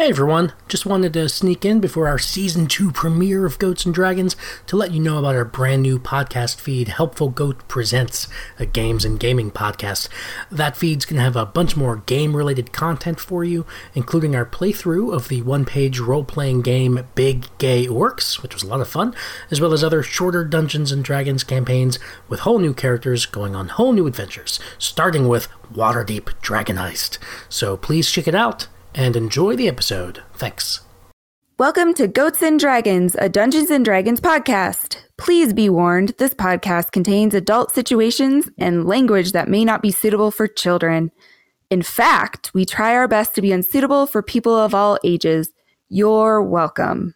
Hey everyone, just wanted to sneak in before our season 2 premiere of Goats and Dragons to let you know about our brand new podcast feed, Helpful Goat Presents, a games and gaming podcast. That feed's going to have a bunch more game related content for you, including our playthrough of the one page role playing game Big Gay Orcs, which was a lot of fun, as well as other shorter Dungeons and Dragons campaigns with whole new characters going on whole new adventures, starting with Waterdeep Dragon Heist. So please check it out and enjoy the episode. Thanks. Welcome to Goats and Dragons, a Dungeons and Dragons podcast. Please be warned, this podcast contains adult situations and language that may not be suitable for children. In fact, we try our best to be unsuitable for people of all ages. You're welcome.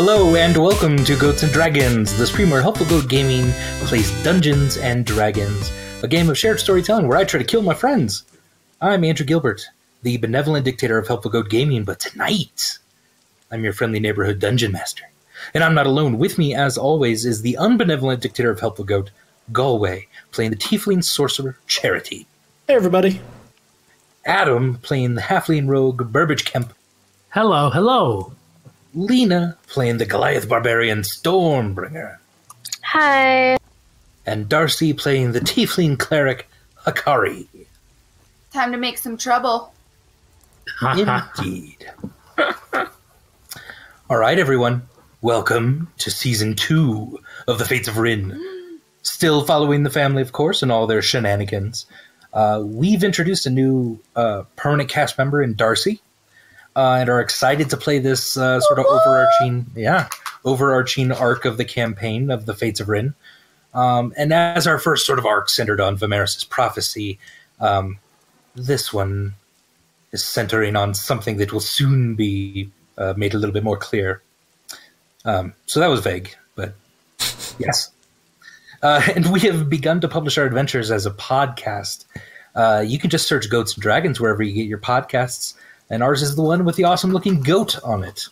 Hello and welcome to Goats and Dragons, the stream where Helpful Goat Gaming plays Dungeons and Dragons, a game of shared storytelling where I try to kill my friends. I'm Andrew Gilbert, the benevolent dictator of Helpful Goat Gaming, but tonight I'm your friendly neighborhood dungeon master. And I'm not alone. With me, as always, is the unbenevolent dictator of Helpful Goat, Galway, playing the tiefling sorcerer Charity. Hey, everybody. Adam playing the halfling rogue Burbage Kemp. Hello, hello. Lena playing the Goliath barbarian Stormbringer. Hi. And Darcy playing the tiefling cleric Hakari. Time to make some trouble. Indeed. All right, everyone. Welcome to season two of the Fates of Rin. Still following the family, of course, and all their shenanigans. Uh, we've introduced a new uh, permanent cast member in Darcy, uh, and are excited to play this uh, sort of overarching, yeah, overarching arc of the campaign of the Fates of Rin. Um, and as our first sort of arc centered on Vimeris' prophecy, um, this one is centering on something that will soon be uh, made a little bit more clear. Um, so that was vague, but yes. Uh, and we have begun to publish our adventures as a podcast. Uh, you can just search Goats and Dragons wherever you get your podcasts, and ours is the one with the awesome looking goat on it.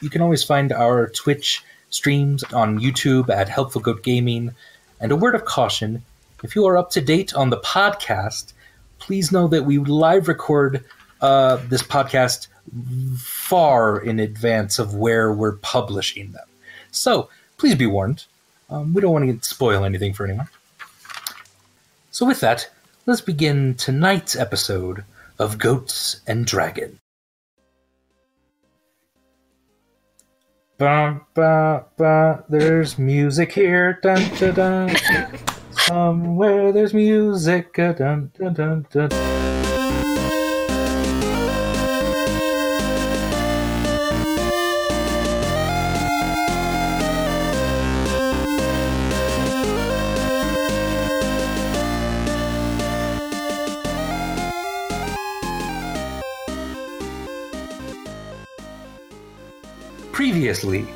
You can always find our Twitch streams on YouTube at Helpful Goat Gaming. And a word of caution if you are up to date on the podcast, please know that we live record uh, this podcast far in advance of where we're publishing them. So please be warned. Um, we don't want to spoil anything for anyone. So, with that, let's begin tonight's episode of Goats and Dragon. Ba, ba, ba, there's music here. Dun, dun, dun. Somewhere there's music. Dun, dun, dun, dun. Previously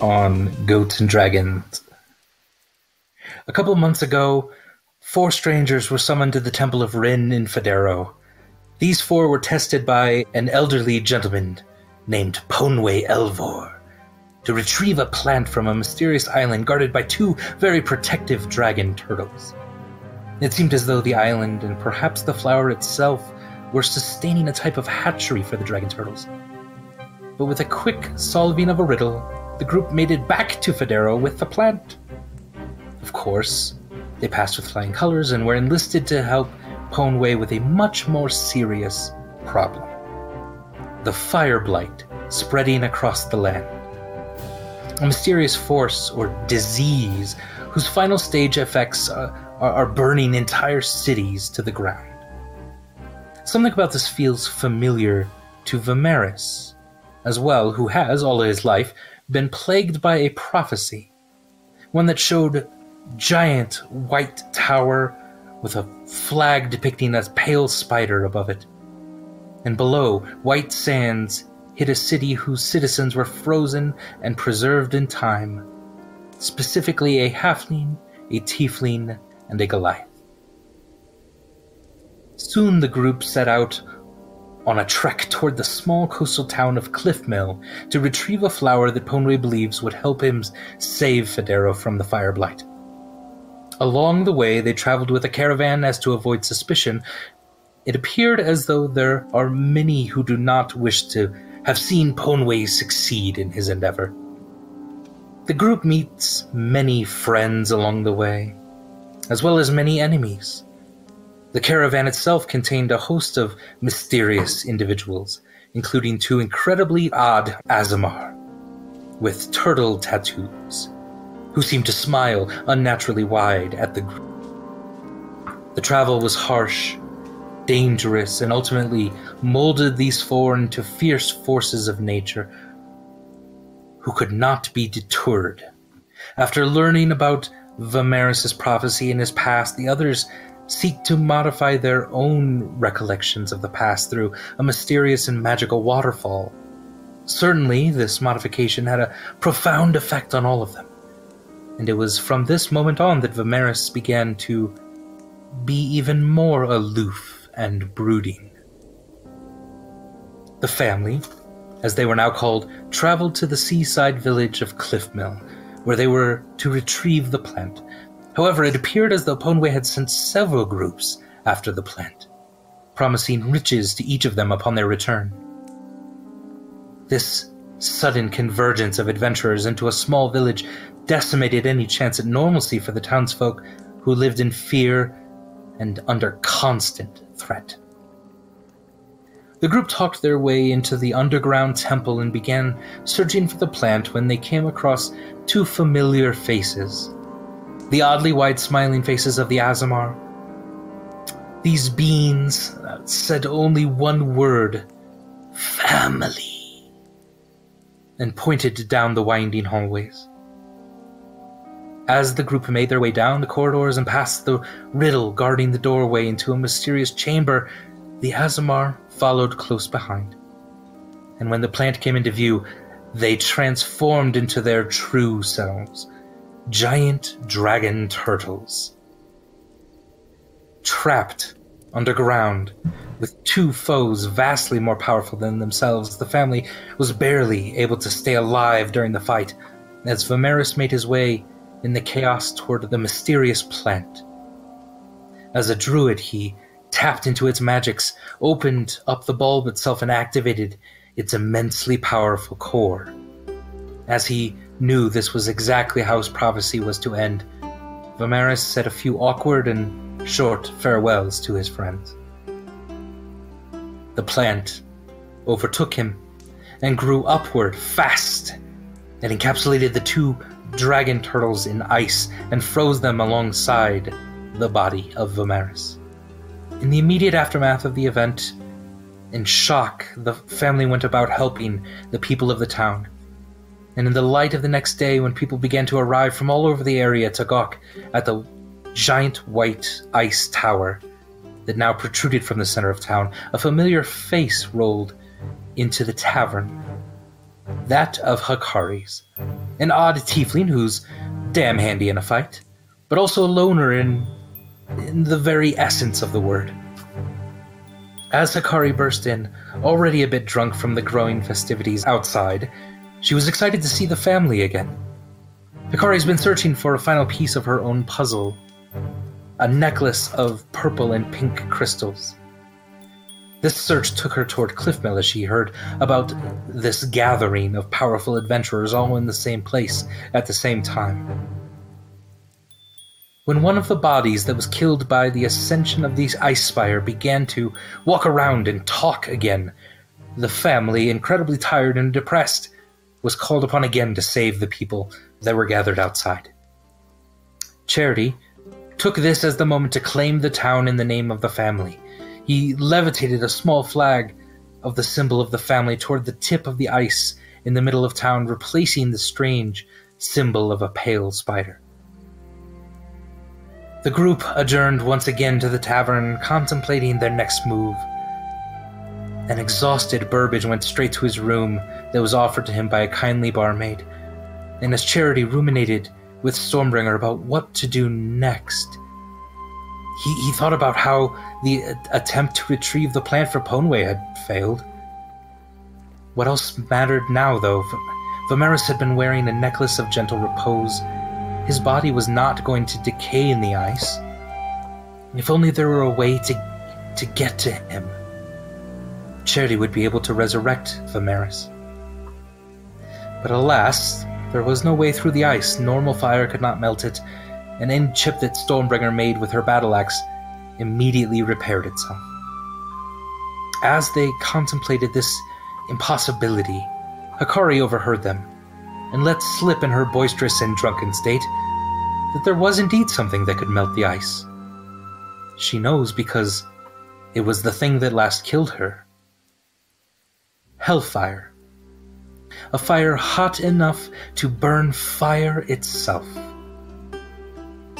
on Goats and Dragons. A couple months ago, four strangers were summoned to the Temple of Rin in Federo. These four were tested by an elderly gentleman named Ponway Elvor to retrieve a plant from a mysterious island guarded by two very protective dragon turtles. It seemed as though the island and perhaps the flower itself were sustaining a type of hatchery for the dragon turtles. But with a quick solving of a riddle, the group made it back to Federo with the plant. Of course, they passed with flying colors and were enlisted to help Ponway with a much more serious problem the fire blight spreading across the land. A mysterious force or disease whose final stage effects uh, are, are burning entire cities to the ground. Something about this feels familiar to Vimeris as well, who has, all his life, been plagued by a prophecy. One that showed giant white tower with a flag depicting a pale spider above it. And below, white sands hid a city whose citizens were frozen and preserved in time. Specifically, a halfling, a tiefling, and a Goliath. Soon the group set out on a trek toward the small coastal town of Cliffmill to retrieve a flower that Ponway believes would help him save Federo from the fire blight. Along the way, they traveled with a caravan as to avoid suspicion. It appeared as though there are many who do not wish to have seen Ponway succeed in his endeavor. The group meets many friends along the way, as well as many enemies. The caravan itself contained a host of mysterious individuals, including two incredibly odd Azamar with turtle tattoos, who seemed to smile unnaturally wide at the group. The travel was harsh, dangerous, and ultimately molded these four into fierce forces of nature who could not be deterred. After learning about Vimeris' prophecy in his past, the others seek to modify their own recollections of the past through a mysterious and magical waterfall. Certainly, this modification had a profound effect on all of them, and it was from this moment on that Vimeris began to be even more aloof and brooding. The family, as they were now called, traveled to the seaside village of Cliffmill, where they were to retrieve the plant. However, it appeared as though Ponway had sent several groups after the plant, promising riches to each of them upon their return. This sudden convergence of adventurers into a small village decimated any chance at normalcy for the townsfolk who lived in fear and under constant threat. The group talked their way into the underground temple and began searching for the plant when they came across two familiar faces the oddly wide smiling faces of the Azamar. These beings said only one word family and pointed down the winding hallways. As the group made their way down the corridors and past the riddle guarding the doorway into a mysterious chamber, the Azamar followed close behind. And when the plant came into view, they transformed into their true selves giant dragon turtles. Trapped underground with two foes vastly more powerful than themselves, the family was barely able to stay alive during the fight as Vimeris made his way in the chaos toward the mysterious plant. As a druid, he tapped into its magics, opened up the bulb itself, and activated its immensely powerful core. As he knew this was exactly how his prophecy was to end, Vimeris said a few awkward and short farewells to his friends. The plant overtook him and grew upward fast and encapsulated the two dragon turtles in ice and froze them alongside the body of Vimeris. In the immediate aftermath of the event, in shock, the family went about helping the people of the town. And in the light of the next day, when people began to arrive from all over the area to gawk at the giant white ice tower that now protruded from the center of town, a familiar face rolled into the tavern. That of Hakari's, an odd tiefling who's damn handy in a fight, but also a loner in, in the very essence of the word. As Hakari burst in, already a bit drunk from the growing festivities outside, she was excited to see the family again. Hakari's been searching for a final piece of her own puzzle a necklace of purple and pink crystals. This search took her toward Cliffmill as she heard about this gathering of powerful adventurers all in the same place at the same time. When one of the bodies that was killed by the ascension of the Ice Spire began to walk around and talk again, the family, incredibly tired and depressed, was called upon again to save the people that were gathered outside. Charity took this as the moment to claim the town in the name of the family. He levitated a small flag of the symbol of the family toward the tip of the ice in the middle of town, replacing the strange symbol of a pale spider. The group adjourned once again to the tavern, contemplating their next move. An exhausted Burbage went straight to his room that was offered to him by a kindly barmaid, and as Charity ruminated with Stormbringer about what to do next, he, he thought about how the attempt to retrieve the plant for Ponway had failed. What else mattered now, though? Vimeris had been wearing a necklace of gentle repose, his body was not going to decay in the ice. If only there were a way to, to get to him. Charity would be able to resurrect Vimeris. But alas, there was no way through the ice. Normal fire could not melt it. An end chip that Stormbringer made with her battle axe immediately repaired itself. As they contemplated this impossibility, Hakari overheard them and let slip in her boisterous and drunken state that there was indeed something that could melt the ice. She knows because it was the thing that last killed her. Hellfire. A fire hot enough to burn fire itself.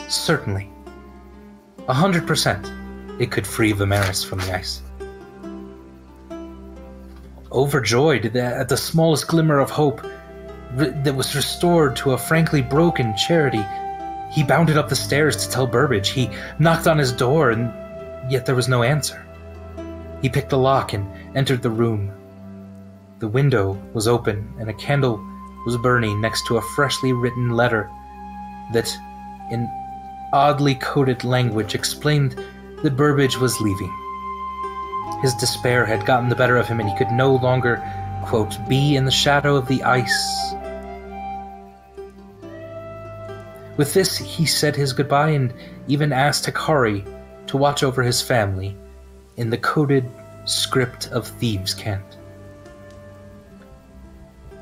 Certainly. A hundred percent, it could free Vimeris from the ice. Overjoyed at the smallest glimmer of hope that was restored to a frankly broken charity, he bounded up the stairs to tell Burbage. He knocked on his door, and yet there was no answer. He picked the lock and entered the room. The window was open, and a candle was burning next to a freshly written letter that, in oddly coded language, explained that Burbage was leaving. His despair had gotten the better of him, and he could no longer, quote, be in the shadow of the ice. With this, he said his goodbye and even asked Hakari to watch over his family in the coded script of Thieves' Cant.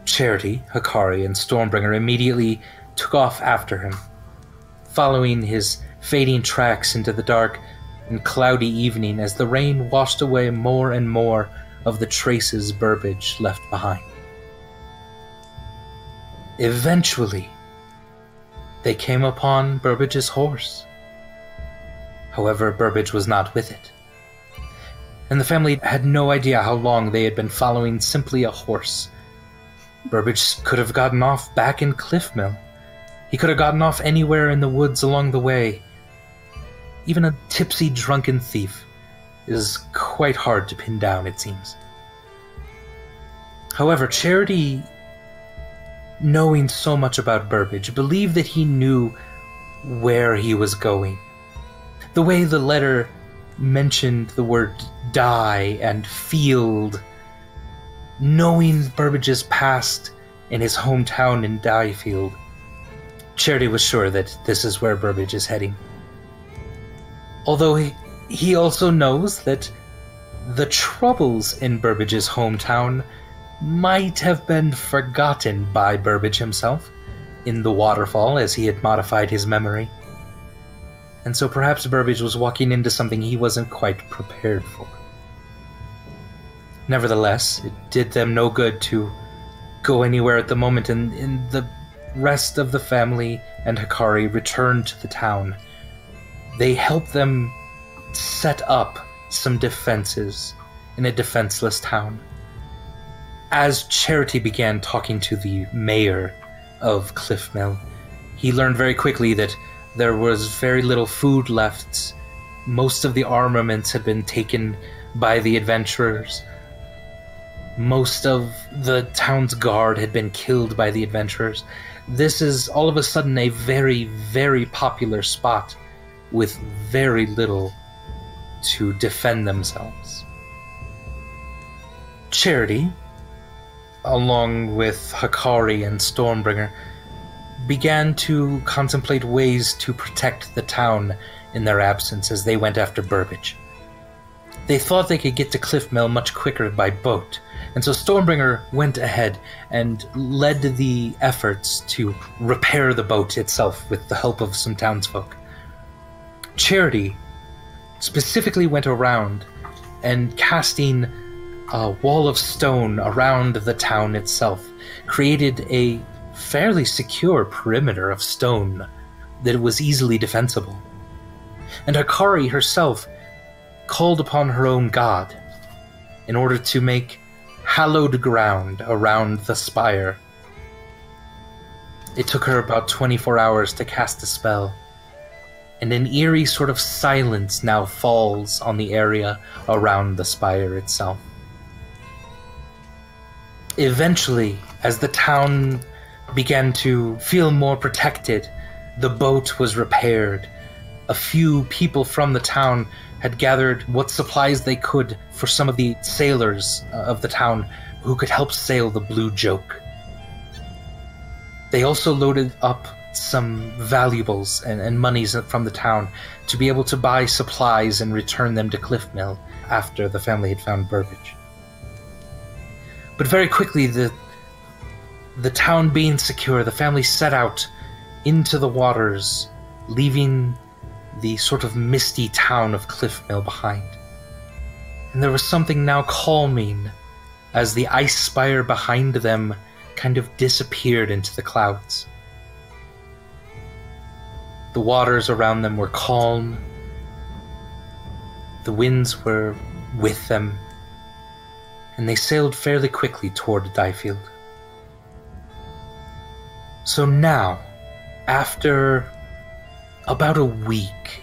Charity, Hakari, and Stormbringer immediately took off after him, following his fading tracks into the dark and cloudy evening as the rain washed away more and more of the traces Burbage left behind. Eventually, they came upon Burbage's horse. However, Burbage was not with it. And the family had no idea how long they had been following simply a horse. Burbage could have gotten off back in Cliffmill. He could have gotten off anywhere in the woods along the way. Even a tipsy, drunken thief is quite hard to pin down, it seems. However, Charity knowing so much about Burbage, believed that he knew where he was going. The way the letter mentioned the word die and field, knowing Burbage's past in his hometown in Diefield, Charity was sure that this is where Burbage is heading. Although he, he also knows that the troubles in Burbage's hometown might have been forgotten by Burbage himself in the waterfall as he had modified his memory. And so perhaps Burbage was walking into something he wasn't quite prepared for. Nevertheless, it did them no good to go anywhere at the moment, and, and the rest of the family and Hakari returned to the town. They helped them set up some defenses in a defenseless town as Charity began talking to the mayor of Cliffmill, he learned very quickly that there was very little food left. Most of the armaments had been taken by the adventurers. Most of the town's guard had been killed by the adventurers. This is all of a sudden a very, very popular spot with very little to defend themselves. Charity, along with Hakari and Stormbringer, began to contemplate ways to protect the town in their absence as they went after Burbage. They thought they could get to Cliffmill much quicker by boat, and so Stormbringer went ahead and led the efforts to repair the boat itself with the help of some townsfolk. Charity specifically went around and casting a wall of stone around the town itself created a fairly secure perimeter of stone that was easily defensible. And Hakari herself called upon her own god in order to make hallowed ground around the spire. It took her about 24 hours to cast a spell, and an eerie sort of silence now falls on the area around the spire itself. Eventually, as the town began to feel more protected, the boat was repaired. A few people from the town had gathered what supplies they could for some of the sailors uh, of the town who could help sail the Blue Joke. They also loaded up some valuables and, and monies from the town to be able to buy supplies and return them to Cliff Mill after the family had found Burbage. But very quickly, the the town being secure, the family set out into the waters, leaving the sort of misty town of Cliffmill behind. And there was something now calming as the ice spire behind them kind of disappeared into the clouds. The waters around them were calm. The winds were with them. And they sailed fairly quickly toward Diefield. So now, after about a week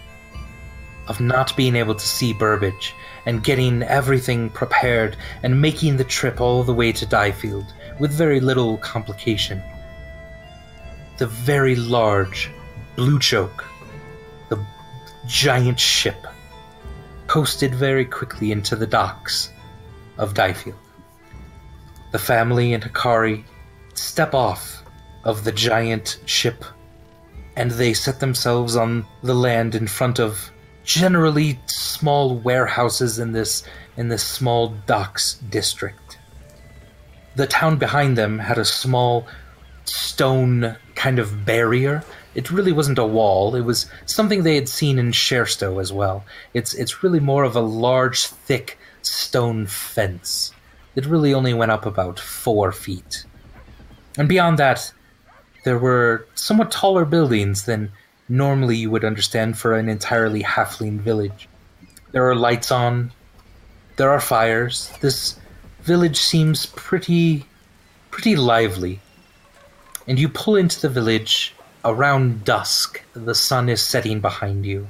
of not being able to see Burbage and getting everything prepared and making the trip all the way to Diefield with very little complication, the very large Blue Joke, the giant ship, coasted very quickly into the docks of Diefield. The family and Hakari step off of the giant ship and they set themselves on the land in front of generally small warehouses in this in this small docks district. The town behind them had a small stone kind of barrier. It really wasn't a wall. It was something they had seen in Sherstow as well. It's it's really more of a large, thick stone fence. It really only went up about four feet. And beyond that, there were somewhat taller buildings than normally you would understand for an entirely halfling village. There are lights on, there are fires. This village seems pretty pretty lively. And you pull into the village around dusk. The sun is setting behind you.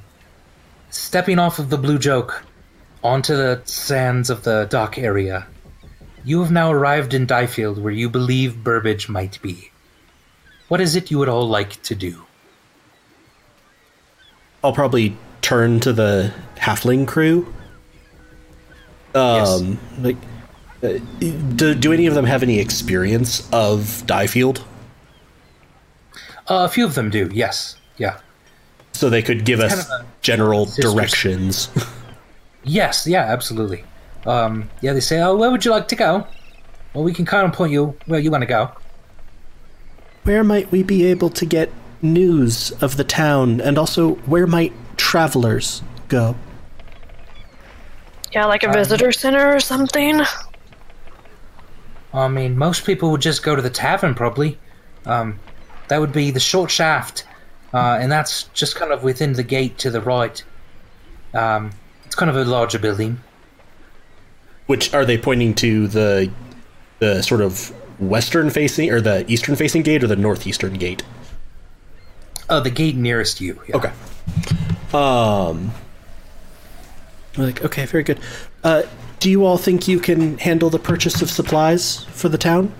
Stepping off of the Blue Joke onto the sands of the dock area, you have now arrived in Diefield where you believe Burbage might be. What is it you would all like to do? I'll probably turn to the halfling crew. Um, like, uh, do, do any of them have any experience of Diefield? Uh, a few of them do, yes. Yeah. So they could give us kind of general directions. Yes, yeah, absolutely. Um, yeah, they say, oh, where would you like to go? Well, we can kind of point you where you want to go. Where might we be able to get news of the town, and also where might travelers go? Yeah, like a visitor center or something. I mean, most people would just go to the tavern, probably. Um, that would be the short shaft, uh, and that's just kind of within the gate to the right. Um, it's kind of a larger building. Which are they pointing to the the sort of western facing or the eastern facing gate or the northeastern gate? Oh, the gate nearest you. yeah. Okay. Um. Like okay, very good. Uh, do you all think you can handle the purchase of supplies for the town?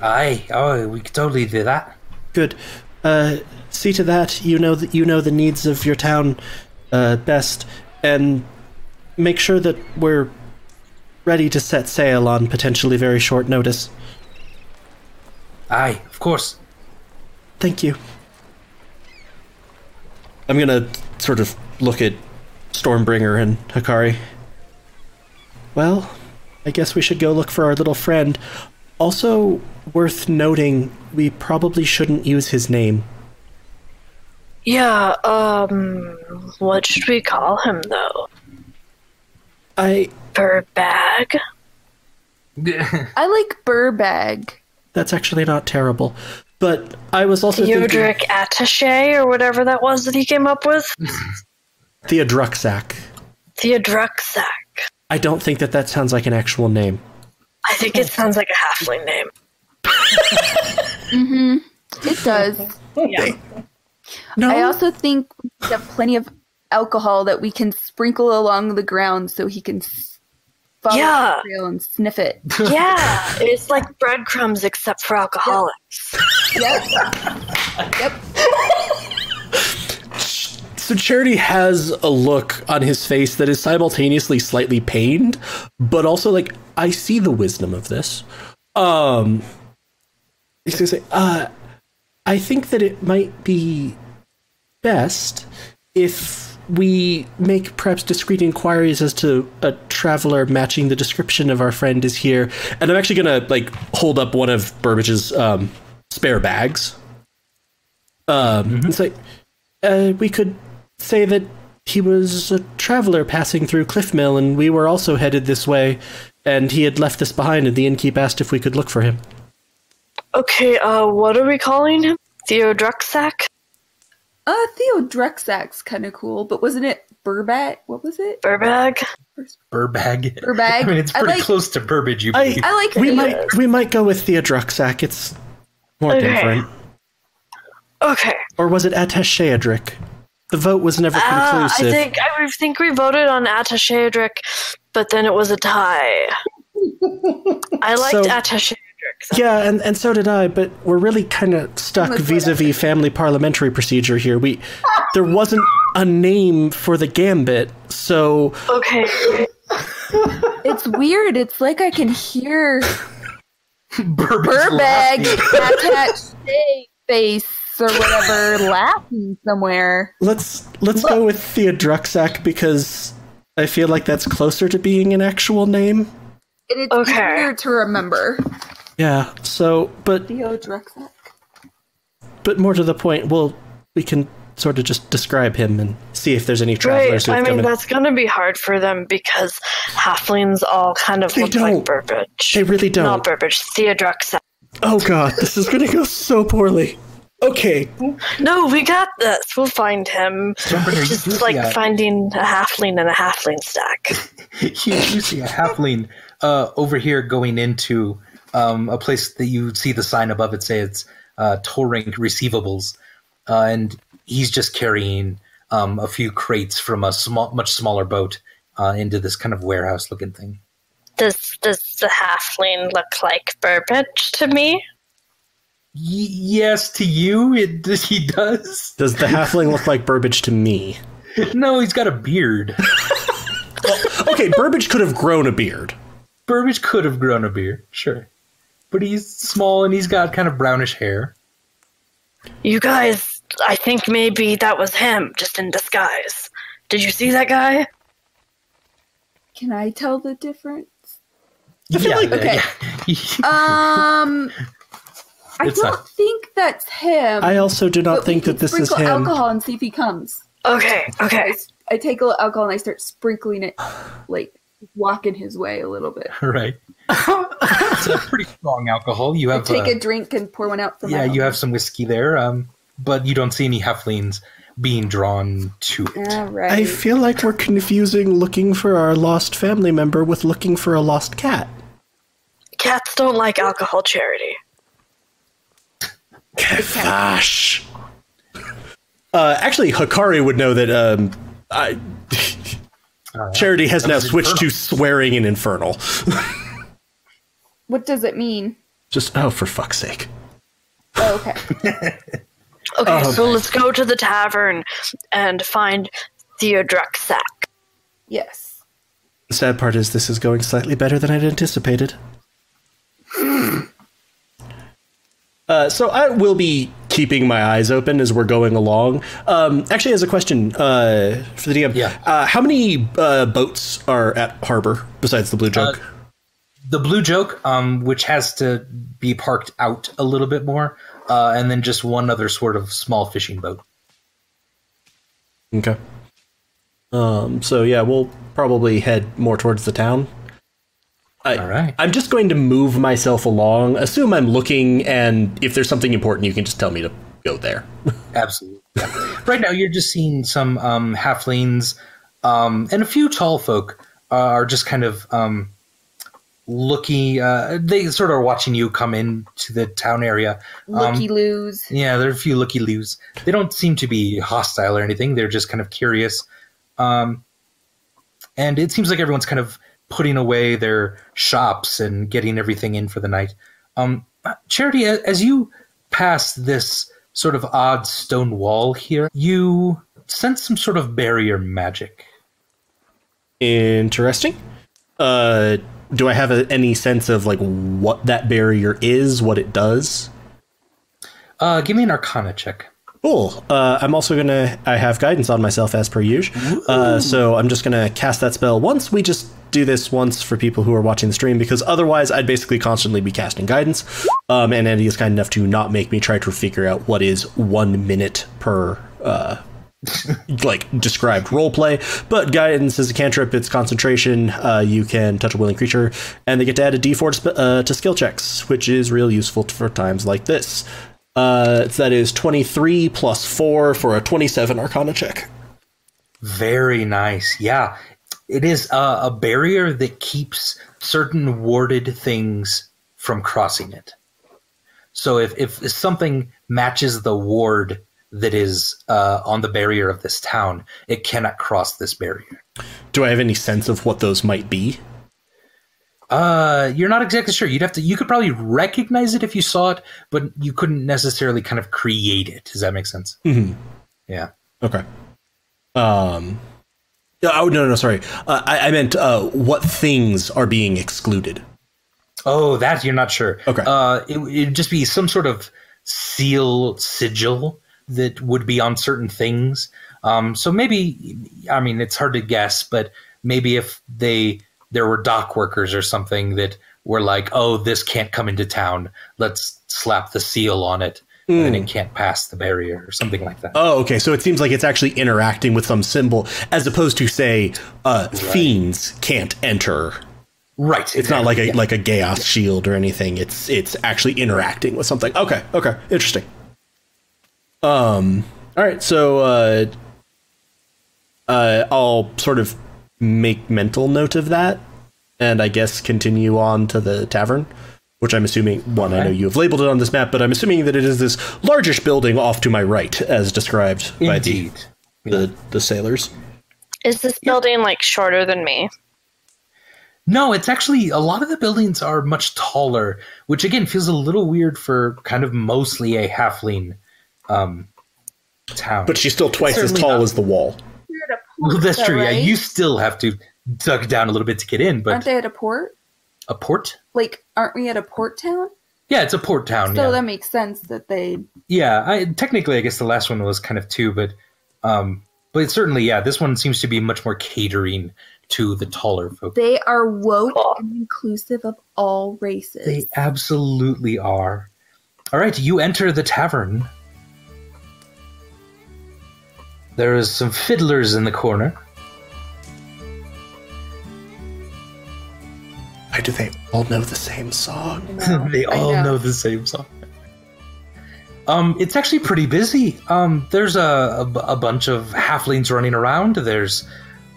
Aye, oh, we could totally do that. Good. Uh, see to that. You know that you know the needs of your town uh, best, and make sure that we're ready to set sail on potentially very short notice. Aye, of course. Thank you. I'm gonna sort of look at Stormbringer and Hakari. Well, I guess we should go look for our little friend. Also, worth noting, we probably shouldn't use his name. Yeah, um, what should we call him though? I. Burbag? I like Burbag. That's actually not terrible. But I was also thinking Theodoric Attache or whatever that was that he came up with? Theodruxac. Theodruxac. I don't think that that sounds like an actual name. I think it sounds like a halfling name. mm-hmm. It does. Yeah. No, I also think we have plenty of alcohol that we can sprinkle along the ground so he can s- follow Yeah. the trail and sniff it. yeah, it's like breadcrumbs except for alcoholics. Yep. yep. so Charity has a look on his face that is simultaneously slightly pained, but also like I see the wisdom of this. Um, he's gonna say, uh, I think that it might be best if we make perhaps discreet inquiries as to a traveler matching the description of our friend is here. And I'm actually gonna like hold up one of Burbage's um, spare bags. Um, It's like uh, we could say that he was a traveler passing through Cliffmill, and we were also headed this way, and he had left us behind, and the innkeep asked if we could look for him. Okay, uh, what are we calling him? Theodruxac? Uh, Theo Drexak's kind of cool, but wasn't it Burbat? What was it? Burbag? Burbag. Burbag. I mean, it's pretty like- close to Burbage. You I- I like We it. might we might go with Theo Theodruxac. It's more Okay. different. Okay. Or was it Atashadric? The vote was never Uh, I think I think we voted on Attashadric, but then it was a tie. I liked So- Attashadric. Yeah, and, and so did I, but we're really kind of stuck vis-a-vis family parliamentary procedure here. We there wasn't a name for the gambit, so Okay. It's weird. It's like I can hear Burbage Burbag laughing. attached face or whatever laughing somewhere. let's let's go with Theodruxac because I feel like that's closer to being an actual name. And it's Okay. easier to remember. Yeah. So, but Theo Drexak. but more to the point, well, we can sort of just describe him and see if there's any travelers Right. I who've mean, come in. that's going to be hard for them because halflings all kind of They look don't. like Burbage. They really don't. Not Burbage. Theodruxac. Oh god, this is gonna go so poorly. Okay, No, we got this. We'll find him. It's just like a- finding a halfling and a halfling stack. you, you see a halfling uh, over here going into um, a place that you see the sign above it say it's uh, Touring Receivables, uh, and he's just carrying um, a few crates from a small, much smaller boat uh, into this kind of warehouse-looking thing. Does does the halfling look like Burbage to me? Y- yes, to you, it he does. does the halfling look like Burbage to me? No, he's got a beard. Okay, Burbage could have grown a beard. Burbage could have grown a beard, sure, but he's small and he's got kind of brownish hair. You guys, I think maybe that was him, just in disguise. Did you see that guy? Can I tell the difference? yeah, okay. yeah. Um, I It's don't not- think that's him. I also do not think that this is sprinkle him. alcohol and see if he comes. Okay, I, okay. s- I take a little alcohol and I start sprinkling it, like walking his way a little bit. Right. It's a pretty strong alcohol. You I have take uh, a drink and pour one out for yeah, my you own. have some whiskey there, um, but you don't see any halflings being drawn to it. All right. I feel like we're confusing looking for our lost family member with looking for a lost cat. Cats don't like alcohol charity. Gosh. Uh, actually, Hakari would know that um, I, Charity has now was switched to swearing in Infernal. what does it mean? Just, oh, for fuck's sake. Oh, okay. Okay, so let's go to the tavern and find Theodruxac. yes. The sad part is this is going slightly better than I'd anticipated. Uh, so I will be keeping my eyes open as we're going along. Um, actually, as a question uh, for the DM, Yeah. uh, how many uh, boats are at harbor besides the Blue Jug? The blue joke, um, which has to be parked out a little bit more, uh, and then just one other sort of small fishing boat. okay. Um, so yeah, we'll probably head more towards the town. I, All right. I'm just going to move myself along. Assume I'm looking, and if there's something important, you can just tell me to go there. Absolutely. Yeah. right now, you're just seeing some um, halflings um, and a few tall folk uh, are just kind of um, looking. Uh, they sort of are watching you come in to the town area. Um, Looky loos. Yeah, there are a few looky loos. They don't seem to be hostile or anything. They're just kind of curious. Um, and it seems like everyone's kind of putting away their shops and getting everything in for the night. Um, Charity, as you pass this sort of odd stone wall here, you sense some sort of barrier magic. Interesting. Uh, do I have a, any sense of like what that barrier is, what it does? Uh, give me an Arcana check. Cool. Uh, I'm also gonna. I have guidance on myself as per usual. Uh, so I'm just gonna cast that spell once. We just do this once for people who are watching the stream because otherwise I'd basically constantly be casting guidance. Um, and Andy is kind enough to not make me try to figure out what is one minute per. Uh, like described roleplay, but guidance is a cantrip. It's concentration. Uh, you can touch a willing creature, and they get to add a D4 to, uh, to skill checks, which is real useful for times like this. Uh, that is 23 plus 4 for a 27 Arcana check. Very nice. Yeah. It is uh, a barrier that keeps certain warded things from crossing it. So if, if something matches the ward that is uh, on the barrier of this town, it cannot cross this barrier. Do I have any sense of what those might be? Uh, you're not exactly sure. You'd have to. You could probably recognize it if you saw it, but you couldn't necessarily kind of create it. Does that make sense? Mm-hmm. Yeah. Okay. Um. Oh no no sorry. Uh, I, I meant uh, what things are being excluded. Oh, that you're not sure. Okay. Uh, it would just be some sort of seal sigil that would be on certain things. Um, so maybe, I mean, it's hard to guess, but maybe if they there were dock workers or something that were like, oh, this can't come into town. Let's slap the seal on it. And then it can't pass the barrier or something like that. Oh, okay. So it seems like it's actually interacting with some symbol, as opposed to say, uh, fiends can't enter. right. It's not like a yeah. like a chaos shield or anything. It's it's actually interacting with something. Okay, okay, interesting. Um. All right. So, uh, uh, I'll sort of make mental note of that, and I guess continue on to the tavern, which I'm assuming one. I know you have labeled it on this map, but I'm assuming that it is this largish building off to my right, as described by the Indeed. the, the sailors. Is this building like shorter than me? No, it's actually a lot of the buildings are much taller, which again feels a little weird for kind of mostly a halfling um, town. But she's still twice as tall not. as the wall. You're at a well, that's though, true. Yeah, you still have to duck down a little bit to get in, But Aren't but they at a port? a port? Like, aren't we at a port town? Yeah, it's a port town. So yeah, that makes sense that they. yeah. I, technically, I guess the last one was kind of two, but um, but certainly, yeah, this one seems to be much more catering to the taller folk. They are woke Cool. and inclusive of all races. They absolutely are. All right, you enter the tavern. There is some fiddlers in the corner. Why do they all know the same song? they all know. know. the same song. Um, it's actually pretty busy. Um, there's a, a, a bunch of halflings running around. There's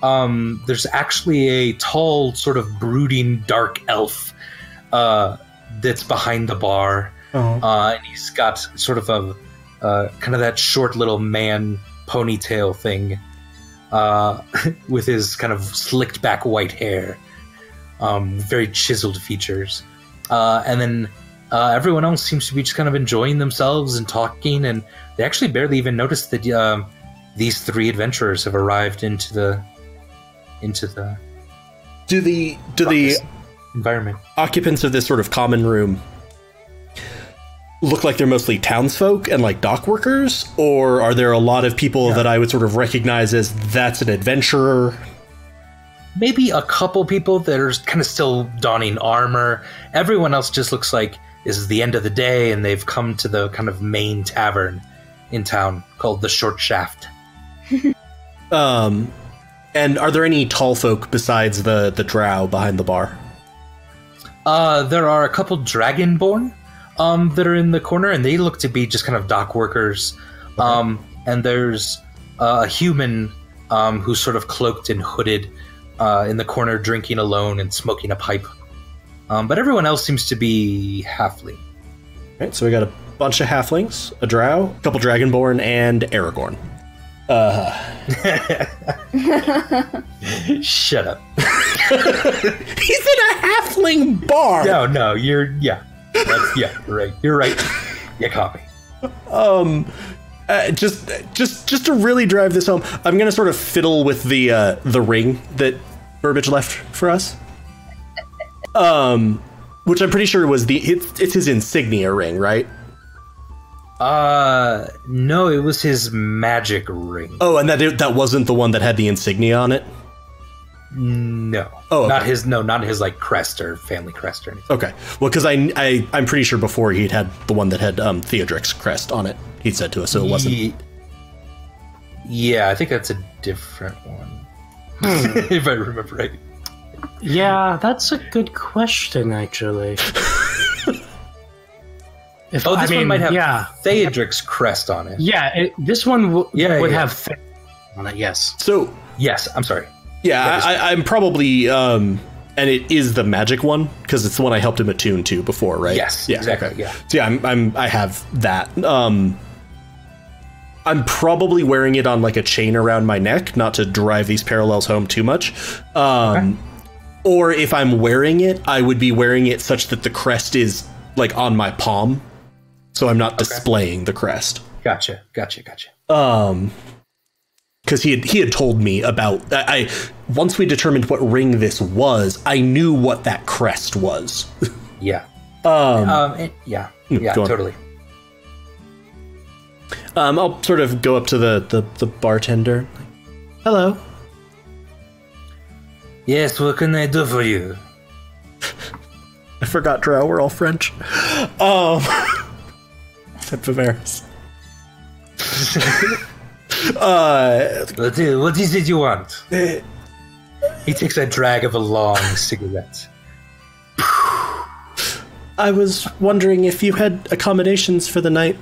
um, there's actually a tall, sort of brooding dark elf uh, that's behind the bar. Oh. uh, and he's got sort of a uh, kind of that short little man ponytail thing uh, with his kind of slicked back white hair, um, very chiseled features, uh, and then uh, everyone else seems to be just kind of enjoying themselves and talking, and they actually barely even notice that um, these three adventurers have arrived into the into the Do the do the environment. occupants of this sort of common room look like they're mostly townsfolk and like dock workers, or are there a lot of people that I would sort of recognize as that's an adventurer? maybe a couple people that are kind of still donning armor. Everyone else just looks like this is the end of the day and they've come to the kind of main tavern in town called the Short Shaft. Um, and are there any tall folk besides the the drow behind the bar? Uh, there are a couple dragonborn um, that are in the corner and they look to be just kind of dock workers. Um, and there's uh, a human um, who's sort of cloaked and hooded uh, in the corner drinking alone and smoking a pipe. Um, but everyone else seems to be halfling. Right, so we got a bunch of halflings, a drow, a couple dragonborn, and Aragorn. Uh, Shut up. he's in a halfling bar. No, no, you're yeah, that's, yeah, right. You're right. You copy. Um, Uh, just, just, just to really drive this home, I'm gonna sort of fiddle with the uh, the ring that Burbage left for us. Um, which I'm pretty sure was the it's, it's his insignia ring, right? Uh, no, it was his magic ring. Oh, and that that wasn't the one that had the insignia on it. No. Oh, okay. not his. No, not his like crest or family crest or anything. Okay, well, because I, I I'm pretty sure before he'd had the one that had um Theodric's crest on it. He said to us, so it wasn't. Ye- Yeah, I think that's a different one. Hmm. if I remember right. Yeah, that's a good question, actually. if, Oh, I this one might have Yeah, Theodric's crest on it. yeah. It, this one w- Yeah, would yeah. have fa- on it. Yes. So Yes, I'm sorry. Yeah, is- I, I'm probably um, and it is the magic one because it's the one I helped him attune to before, right? Yes, yeah, exactly, okay. yeah. So yeah, I'm, I'm I have that. Um, I'm probably wearing it on like a chain around my neck, not to drive these parallels home too much. Um, Or if I'm wearing it, I would be wearing it such that the crest is like on my palm, so I'm not displaying the crest. Gotcha, gotcha, gotcha. Um, because he had he had told me about I, I once we determined what ring this was, I knew what that crest was. Yeah. um, Um. and- yeah. Yeah. Totally. um, I'll sort of go up to the the, the bartender. Hello. Yes. What can I do for you? I forgot Drow. We're all French. Um, except for Varys. Uh, What is, it you want? He takes a drag of a long cigarette. I was wondering if you had accommodations for the night.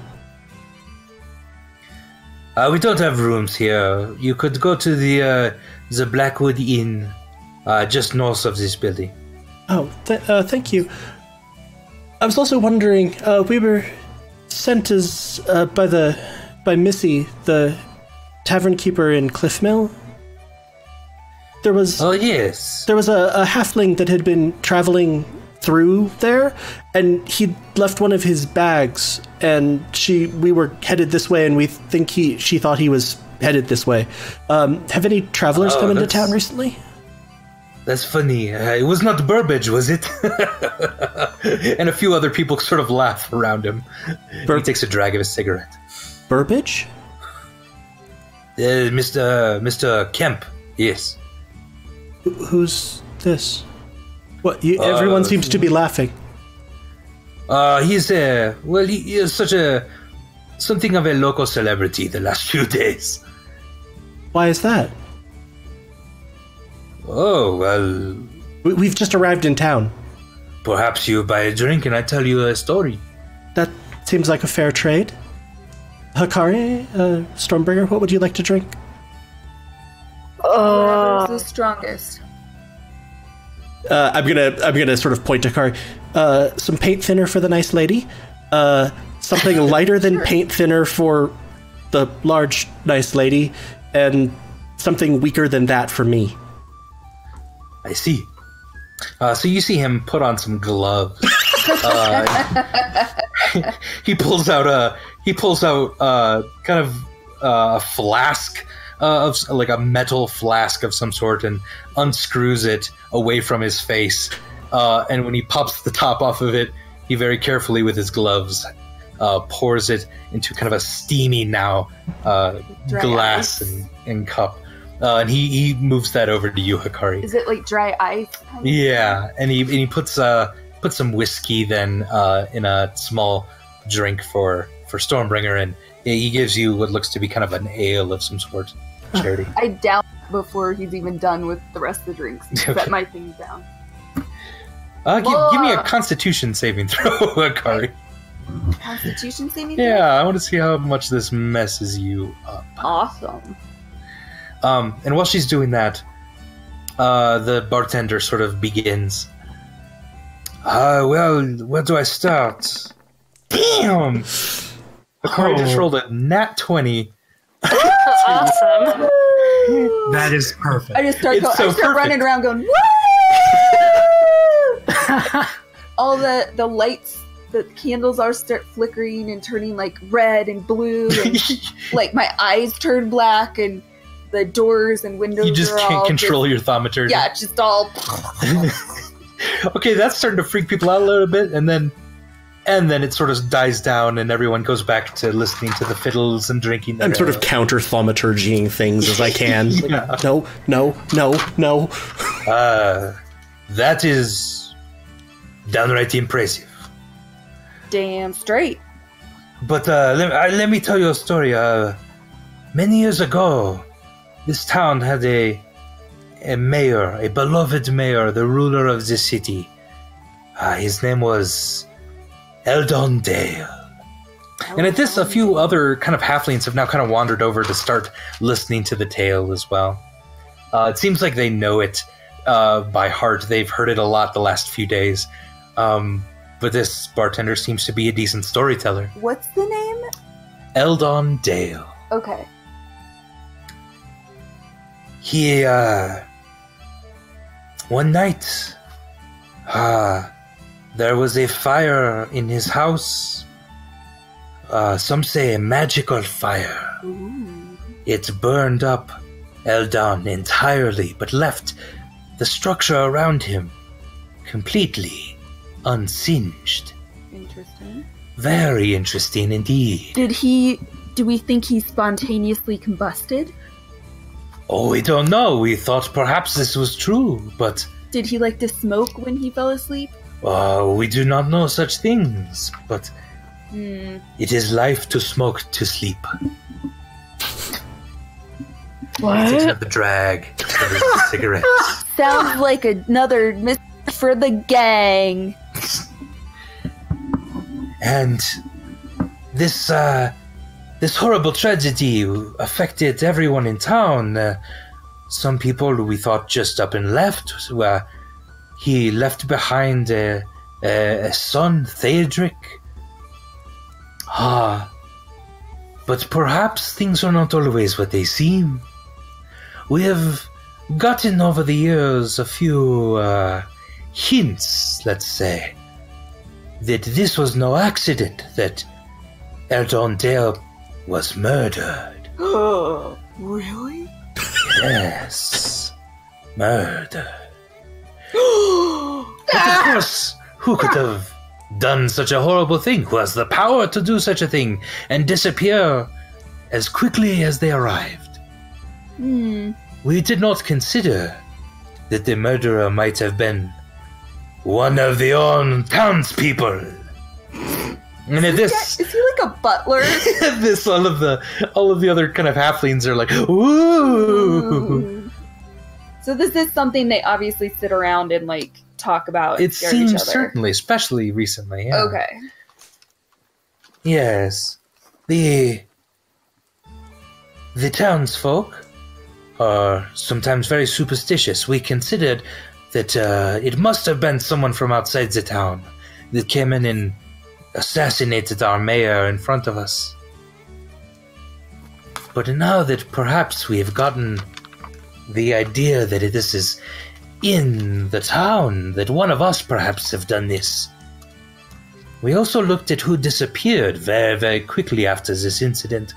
Uh, we don't have rooms here. You could go to the uh, the Blackwood Inn, uh, just north of this building. Oh, th- uh, thank you. I was also wondering. Uh, we were sent as uh, by the by Missy, the tavern keeper in Cliffmill? There was Oh yes. there was a, a halfling that had been traveling through there, and he'd left one of his bags. And she, we were headed this way, and we think he, she thought he was headed this way. Um, have any travelers Oh, come into town recently? That's funny. Uh, it was not Burbage, was it? and a few other people sort of laugh around him. Bur- he takes a drag of his cigarette. Burbage? Uh, Mr. Mr. Kemp. Yes. Wh- Who's this? What? You, everyone Uh, seems to be laughing. Uh, he's a well, he, he is such a something of a local celebrity the last few days. Why is that? Oh well, We, we've just arrived in town. perhaps you buy a drink and I tell you a story. That seems like a fair trade. Hakari, uh, Stormbringer, what would you like to drink? Uh, Whoever's the strongest. Uh, I'm gonna I'm gonna sort of point to Kari. Uh, some paint thinner for the nice lady. Uh, something lighter than paint thinner for the large nice lady, and something weaker than that for me. I see. Uh, so you see him put on some gloves. he pulls out a he pulls out uh, kind of uh, a flask uh, of like a metal flask of some sort and unscrews it away from his face. Uh, and when he pops the top off of it, he very carefully with his gloves uh, pours it into kind of a steamy now uh, glass and, and cup. Uh, and he, he moves that over to you, Hakari. Is it like dry ice? Yeah, and he and he puts uh puts some whiskey then uh in a small drink for for Stormbringer, and he gives you what looks to be kind of an ale of some sort. Charity. I doubt before he's even done with the rest of the drinks. Okay. Set my thing down. Uh, give, give me a Constitution saving throw, Hakari. Constitution saving. throw? Yeah, I want to see how much this messes you up. Awesome. Um, and while she's doing that, uh, the bartender sort of begins. Uh, well, where do I start? Damn! Hakari just rolled a nat 20. awesome. That is perfect. I just start. It's Go, so I start running around, going woo! All the the lights, the candles are start flickering and turning like red and blue, and like my eyes turn black, and the doors and windows. you just are can't all control your thaumaturgy. yeah, it's just all. okay, that's starting to freak people out a little bit, and then and then it sort of dies down, and everyone goes back to listening to the fiddles and drinking. I'm sort of ale. counter thaumaturgying things as I can. Like, Yeah. no, no, no, no. Uh, that is downright impressive. Damn straight. But uh, let, uh, let me tell you a story. Uh, many years ago, this town had a a mayor, a beloved mayor, the ruler of the city. Uh, his name was Eldon Dale. And at this, a few other kind of halflings have now kind of wandered over to start listening to the tale as well. Uh, it seems like they know it uh, by heart. They've heard it a lot the last few days. Um, but this bartender seems to be a decent storyteller. What's the name? Eldon Dale. Okay. He, uh. One night, ah, there was a fire in his house. Uh, some say a magical fire. Ooh. It burned up Eldon entirely, but left the structure around him completely unsinged. Interesting. Very interesting indeed. Did he? Do we think he spontaneously combusted? Oh, we don't know. We thought perhaps this was true, but Did he like to smoke when he fell asleep? uh, we do not know such things. But Hmm. it is life to smoke to sleep. Takes What? another drag of his cigarette. Sounds like another miss for the gang. And this uh, this horrible tragedy affected everyone in town. Uh, some people we thought just up and left. Uh, he left behind a, a, a son, Theodric. Ah, but perhaps things are not always what they seem. We have gotten over the years a few uh, hints, let's say that this was no accident, that Eldon Dale was murdered. Oh, really? Yes, murdered. But of course, who could have done such a horrible thing? Who has the power to do such a thing and disappear as quickly as they arrived? Hmm. We did not consider that the murderer might have been one of the own townspeople. And at this, Is he like a butler? this all of the all of the other kind of halflings are like, ooh. Ooh. So this is something they obviously sit around and like talk about. It seems other. certainly, especially recently. Yeah. Okay. Yes, the the townsfolk are sometimes very superstitious. We considered that uh, it must have been someone from outside the town that came in and assassinated our mayor in front of us. But now that perhaps we have gotten the idea that this is in the town, that one of us perhaps have done this, we also looked at who disappeared very, very quickly after this incident.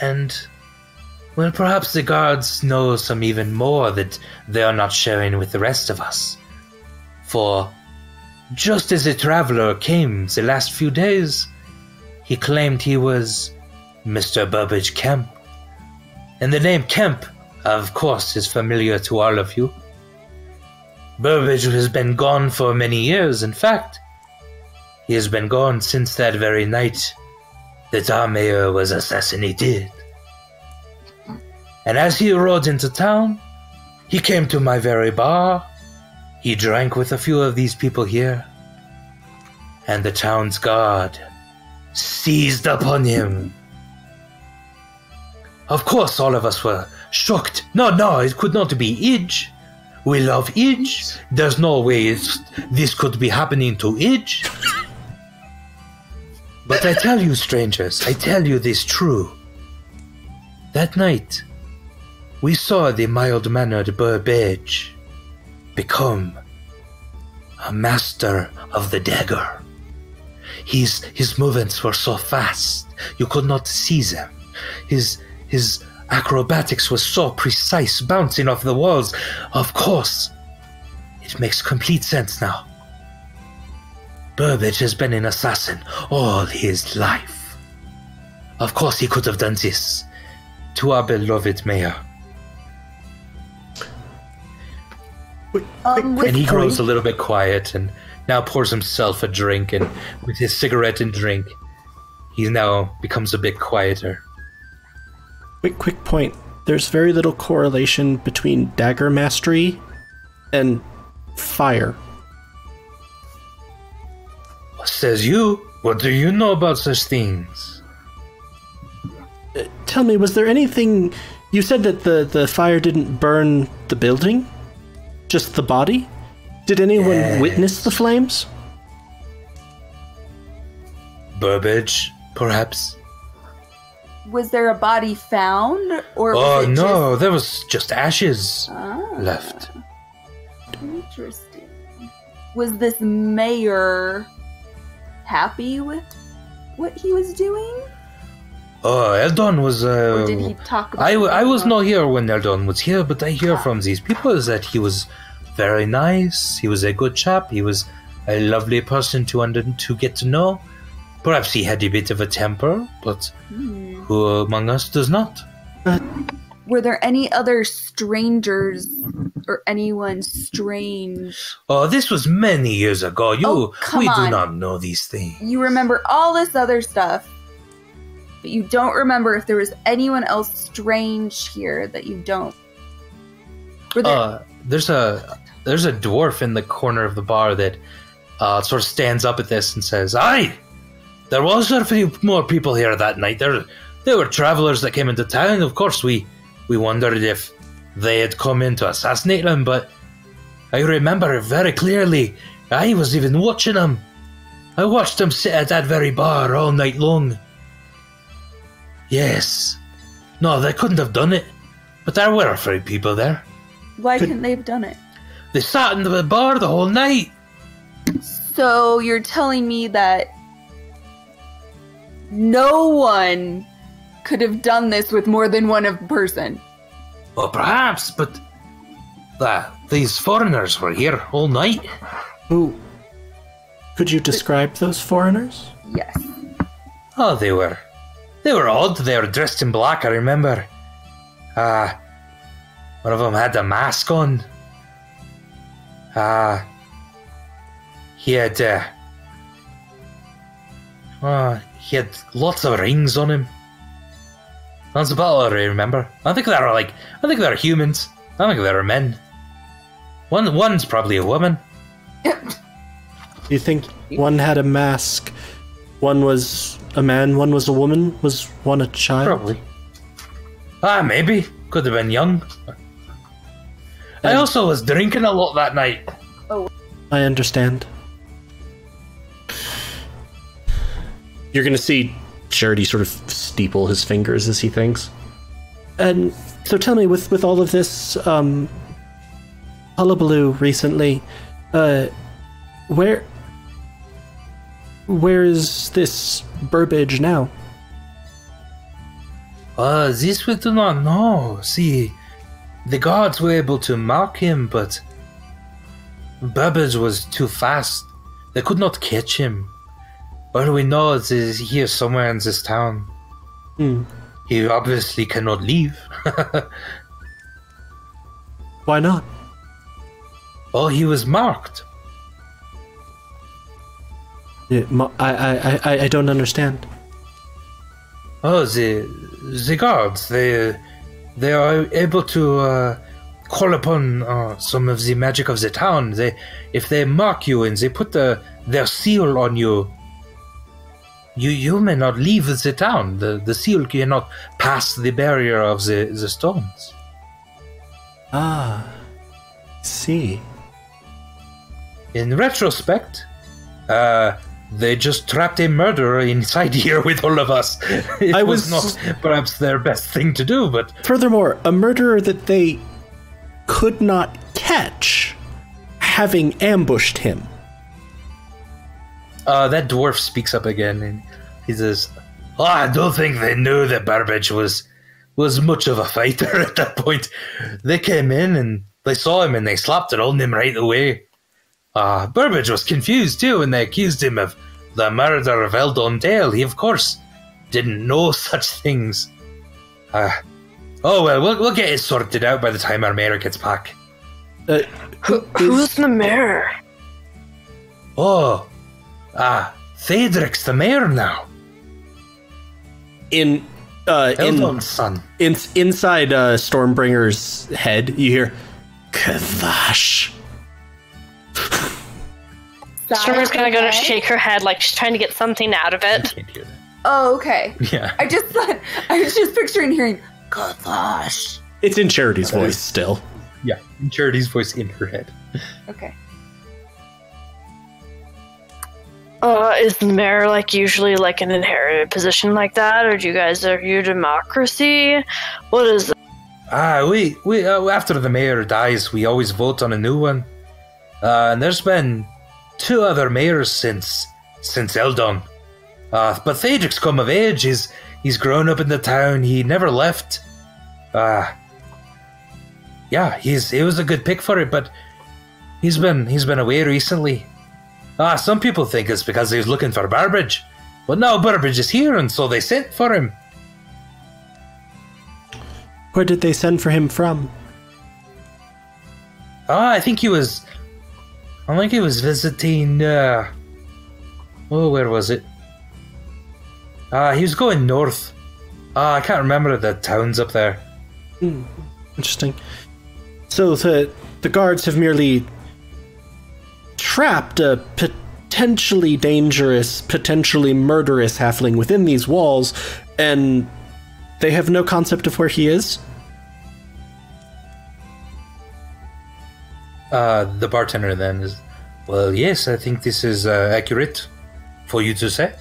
And, well, perhaps the guards know some even more that they are not sharing with the rest of us. For, just as a traveler came the last few days, he claimed he was Mr. Burbage Kemp. And the name Kemp, of course, is familiar to all of you. Burbage has been gone for many years, in fact. He has been gone since that very night that our mayor was assassinated. And as he rode into town, he came to my very bar. He drank with a few of these people here. And the town's guard seized upon him. Of course, all of us were shocked. No, no, it could not be Idge. We love Idge. There's no way this could be happening to Idge. but I tell you, strangers, I tell you this true. That night, we saw the mild mannered Burbage become a master of the dagger. His his movements were so fast you could not see them. His his acrobatics was so precise, bouncing off the walls. Of course, it makes complete sense now. Burbage has been an assassin all his life. Of course, he could have done this to our beloved mayor. Um, with And he grows a little bit quiet and now pours himself a drink. And with his cigarette and drink, he now becomes a bit quieter. Quick, quick point. There's very little correlation between dagger mastery and fire. What says you? What do you know about such things? Tell me, was there anything? You said that the the fire didn't burn the building, just the body. Did anyone witness the flames? Burbage, perhaps? was there a body found, or Oh it no, there was just ashes Ah, left. Interesting. Was this mayor happy with what he was doing, Oh, Eldon was. Uh, or did he talk about? I, I was not here when Eldon was here, but I hear from these people that he was very nice. He was a good chap. He was a lovely person to under to get to know. Perhaps he had a bit of a temper, but Hmm. who among us does not? Were there any other strangers or anyone strange? Oh, this was many years ago. You, Oh, we do not know these things. You remember all this other stuff, but you don't remember if there was anyone else strange here that you don't. There, Uh, there's a there's a dwarf in the corner of the bar that uh, sort of stands up at this and says, "Aye, there was a few more people here that night. There, there were travelers that came into town. Of course, we we wondered if they had come in to assassinate him, but I remember very clearly. I was even watching him. I watched him sit at that very bar all night long. Yes, no, they couldn't have done it, but there were a few people there." why could- couldn't they have done it? They sat in the bar the whole night. So you're telling me that no one could have done this with more than one person? Well, perhaps, but uh, these foreigners were here all night. Who? Could you describe those foreigners? Yes. Oh, they were, they were odd. They were dressed in black. I remember. Ah, one of them had a mask on. Ah, he had. Uh, oh, he had lots of rings on him. That's about all I remember. I think they were like, I think they were humans. I think they were men. One, one's probably a woman. You think one had a mask, one was a man, one was a woman, was one a child? Probably. Ah, maybe. Could have been young. I Um, also was drinking a lot that night. Oh. I understand. You're gonna see Charity sort of steeple his fingers as he thinks. And so tell me, with with all of this um, hullabaloo recently, uh, where where is this Burbage now? Uh, this we do not know. See, the guards were able to mark him, but Burbage was too fast. They could not catch him. All we know is he's here somewhere in this town. Hmm. He obviously cannot leave. Why not? oh, he was marked. I, I, I, I don't understand. Oh, the the guards they they are able to uh, call upon uh, some of the magic of the town. They if they mark you and they put the their seal on you, you you may not leave the town. The the seal cannot pass the barrier of the the stones. Ah, see. In retrospect, uh, they just trapped a murderer inside here with all of us. It I was, was- not perhaps their best thing to do, but Furthermore, a murderer that they could not catch, having ambushed him. Uh, that dwarf speaks up again, and he says, oh, "I don't think they knew that Burbage was was much of a fighter at that point. They came in and they saw him and they slapped it on him right away. Uh, Burbage was confused too, and they accused him of the murder of Eldon Dale. He, of course, didn't know such things. Uh, oh well, we'll we'll get it sorted out by the time our mayor gets back." Uh, Who, who's the mayor? Oh, ah, Thaedric's the mayor now. in uh, in Eldon's son. in inside uh, Stormbringer's head, you hear Kavash. Stormer's gonna go to shake her head like she's trying to get something out of it. Can't hear that. Oh, okay. Yeah. I just thought I was just picturing hearing Kavash. It's in Charity's voice still. Yeah. Charity's voice in her head. Okay. Uh, is the mayor like usually like an inherited position like that, or do you guys are you democracy? What is it? Ah, we we uh, after the mayor dies, we always vote on a new one. Uh, and there's been two other mayors since since Eldon. Uh, but Thaedric's come of age. He's he's grown up in the town. He never left. Uh, yeah, he's he was a good pick for it, but he's been he's been away recently. Ah, some people think it's because he was looking for Burbage, but no, Burbage is here, and so they sent for him. Where did they send for him from? Ah, I think he was. I think he was visiting. Uh, oh, where was it? Ah, he was going north. Ah, I can't remember the towns up there. Interesting. So the the guards have merely trapped a potentially dangerous, potentially murderous halfling within these walls, and they have no concept of where he is. Uh, the bartender then is. Well, yes, I think this is uh, accurate for you to say.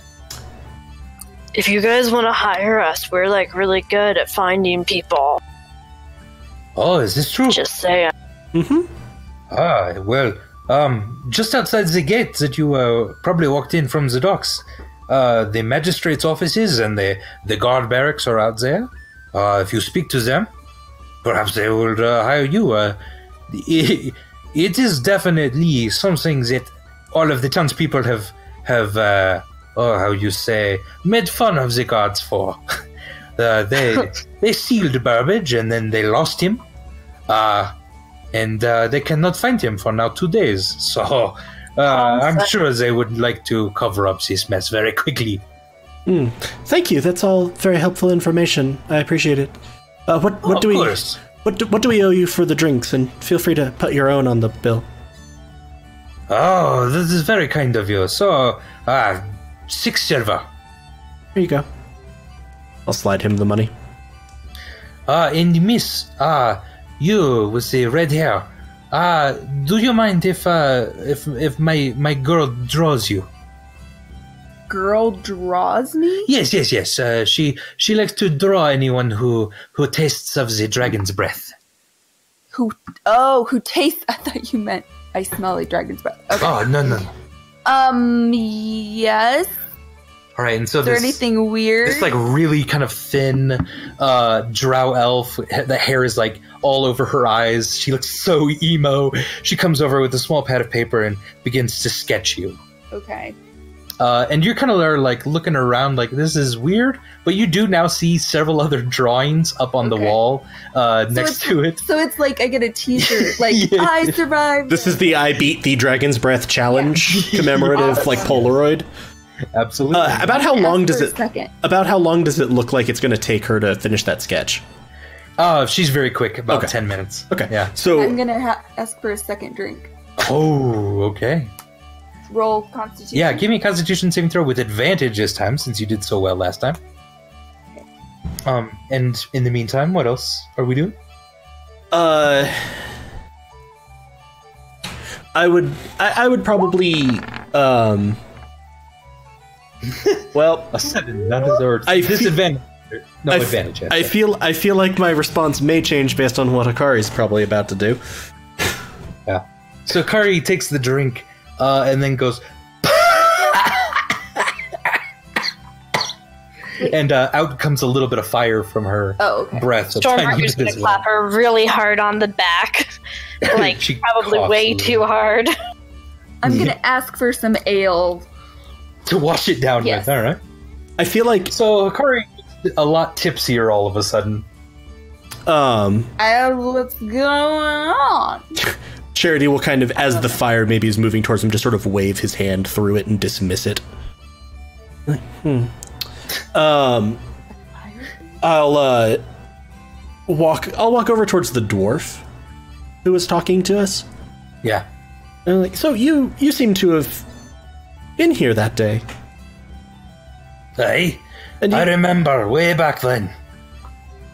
If you guys want to hire us, we're like really good at finding people. Oh, is this true? Just saying. Mm-hmm. Ah, well, um, just outside the gate that you uh, probably walked in from the docks, uh, the magistrate's offices and the, the guard barracks are out there. Uh, if you speak to them, perhaps they will uh, hire you. It, is definitely something that all of the townspeople have, have uh, oh, how you say, made fun of the guards for. uh, they, they sealed Burbage and then they lost him. Uh, and uh, they cannot find him for now two days. So uh, I'm sure they would like to cover up this mess very quickly. Thank you. That's all very helpful information. I appreciate it. Uh, what what of do we course. What do, what do we owe you for the drinks? And feel free to put your own on the bill. Oh, this is very kind of you. So, uh, six silver. Here you go. I'll slide him the money. Uh, and miss, uh, you with the red hair. Uh, do you mind if uh, if if my my girl draws you? Girl draws me? Yes, yes, yes. Uh, she she likes to draw anyone who who tastes of the dragon's breath. Who oh, who tastes I thought you meant I smell like dragon's breath. Okay. Oh no no. no. Um yes. All right, and so Is there this, anything weird? this like really kind of thin uh drow elf the hair is like all over her eyes she looks so emo she comes over with a small pad of paper and begins to sketch you okay. Uh, and you're kind of there like looking around like this is weird but you do now see several other drawings up on the wall uh, So next to it So it's like I get a t-shirt like Yeah. I survived. This is the I beat the Dragon's Breath challenge commemorative like Polaroid. absolutely Uh, about how Ask long does it about how long does it look like it's going to take her to finish that sketch? oh she's very quick about Okay. 10 minutes Okay. yeah So I'm gonna ha- ask for a second drink. oh okay Roll Constitution. yeah give me a constitution saving throw with advantage this time since you did so well last time um and in the meantime what else are we doing uh I would I, I would probably um well A seven, none of or I disadvantage. no I f- advantage. I'd I say. feel I feel like my response may change based on what Hakari's probably about to do. yeah. So Kari takes the drink, uh, and then goes and uh, out comes a little bit of fire from her oh, okay. breath. Stormheart's gonna clap her really hard on the back, like probably way too hard. I'm gonna ask for some ale to wash it down yes. with. All right. I feel like so Hakari a lot tipsier all of a sudden. Um, I, what's going on? Charity will kind of, as the fire maybe is moving towards him, just sort of wave his hand through it and dismiss it. Hmm. Um, I'll uh, walk. I'll walk over towards the dwarf who was talking to us. Yeah. And I'm like, so you you seem to have been here that day, Hey, you I remember way back then.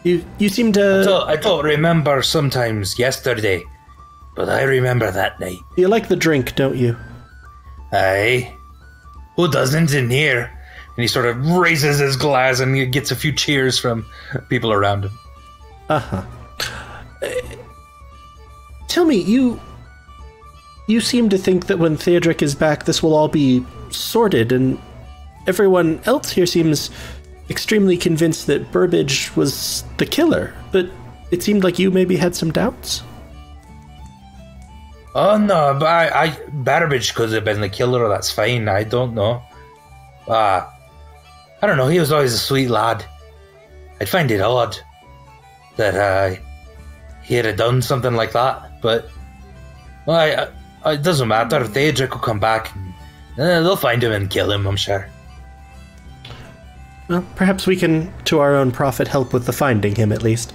you, you seem I to. don't, I don't remember sometimes yesterday, but I remember that night. You like the drink, don't you? Aye. Who doesn't in here? And he sort of raises his glass and he gets a few cheers from people around him. Uh huh. Tell me, you. You seem to think that when Theodric is back, this will all be sorted, and everyone else here seems extremely convinced that Burbage was the killer. But it seemed like you maybe had some doubts. Oh no, but I, I Burbage could have been the killer. That's fine. I don't know. Ah, I don't know. He was always a sweet lad. I'd find it odd that uh, he had done something like that. But well, I, I, it doesn't matter. Theodric will come back. And, uh, they'll find him and kill him. I'm sure. Well, perhaps we can, to our own profit, help with the finding him at least.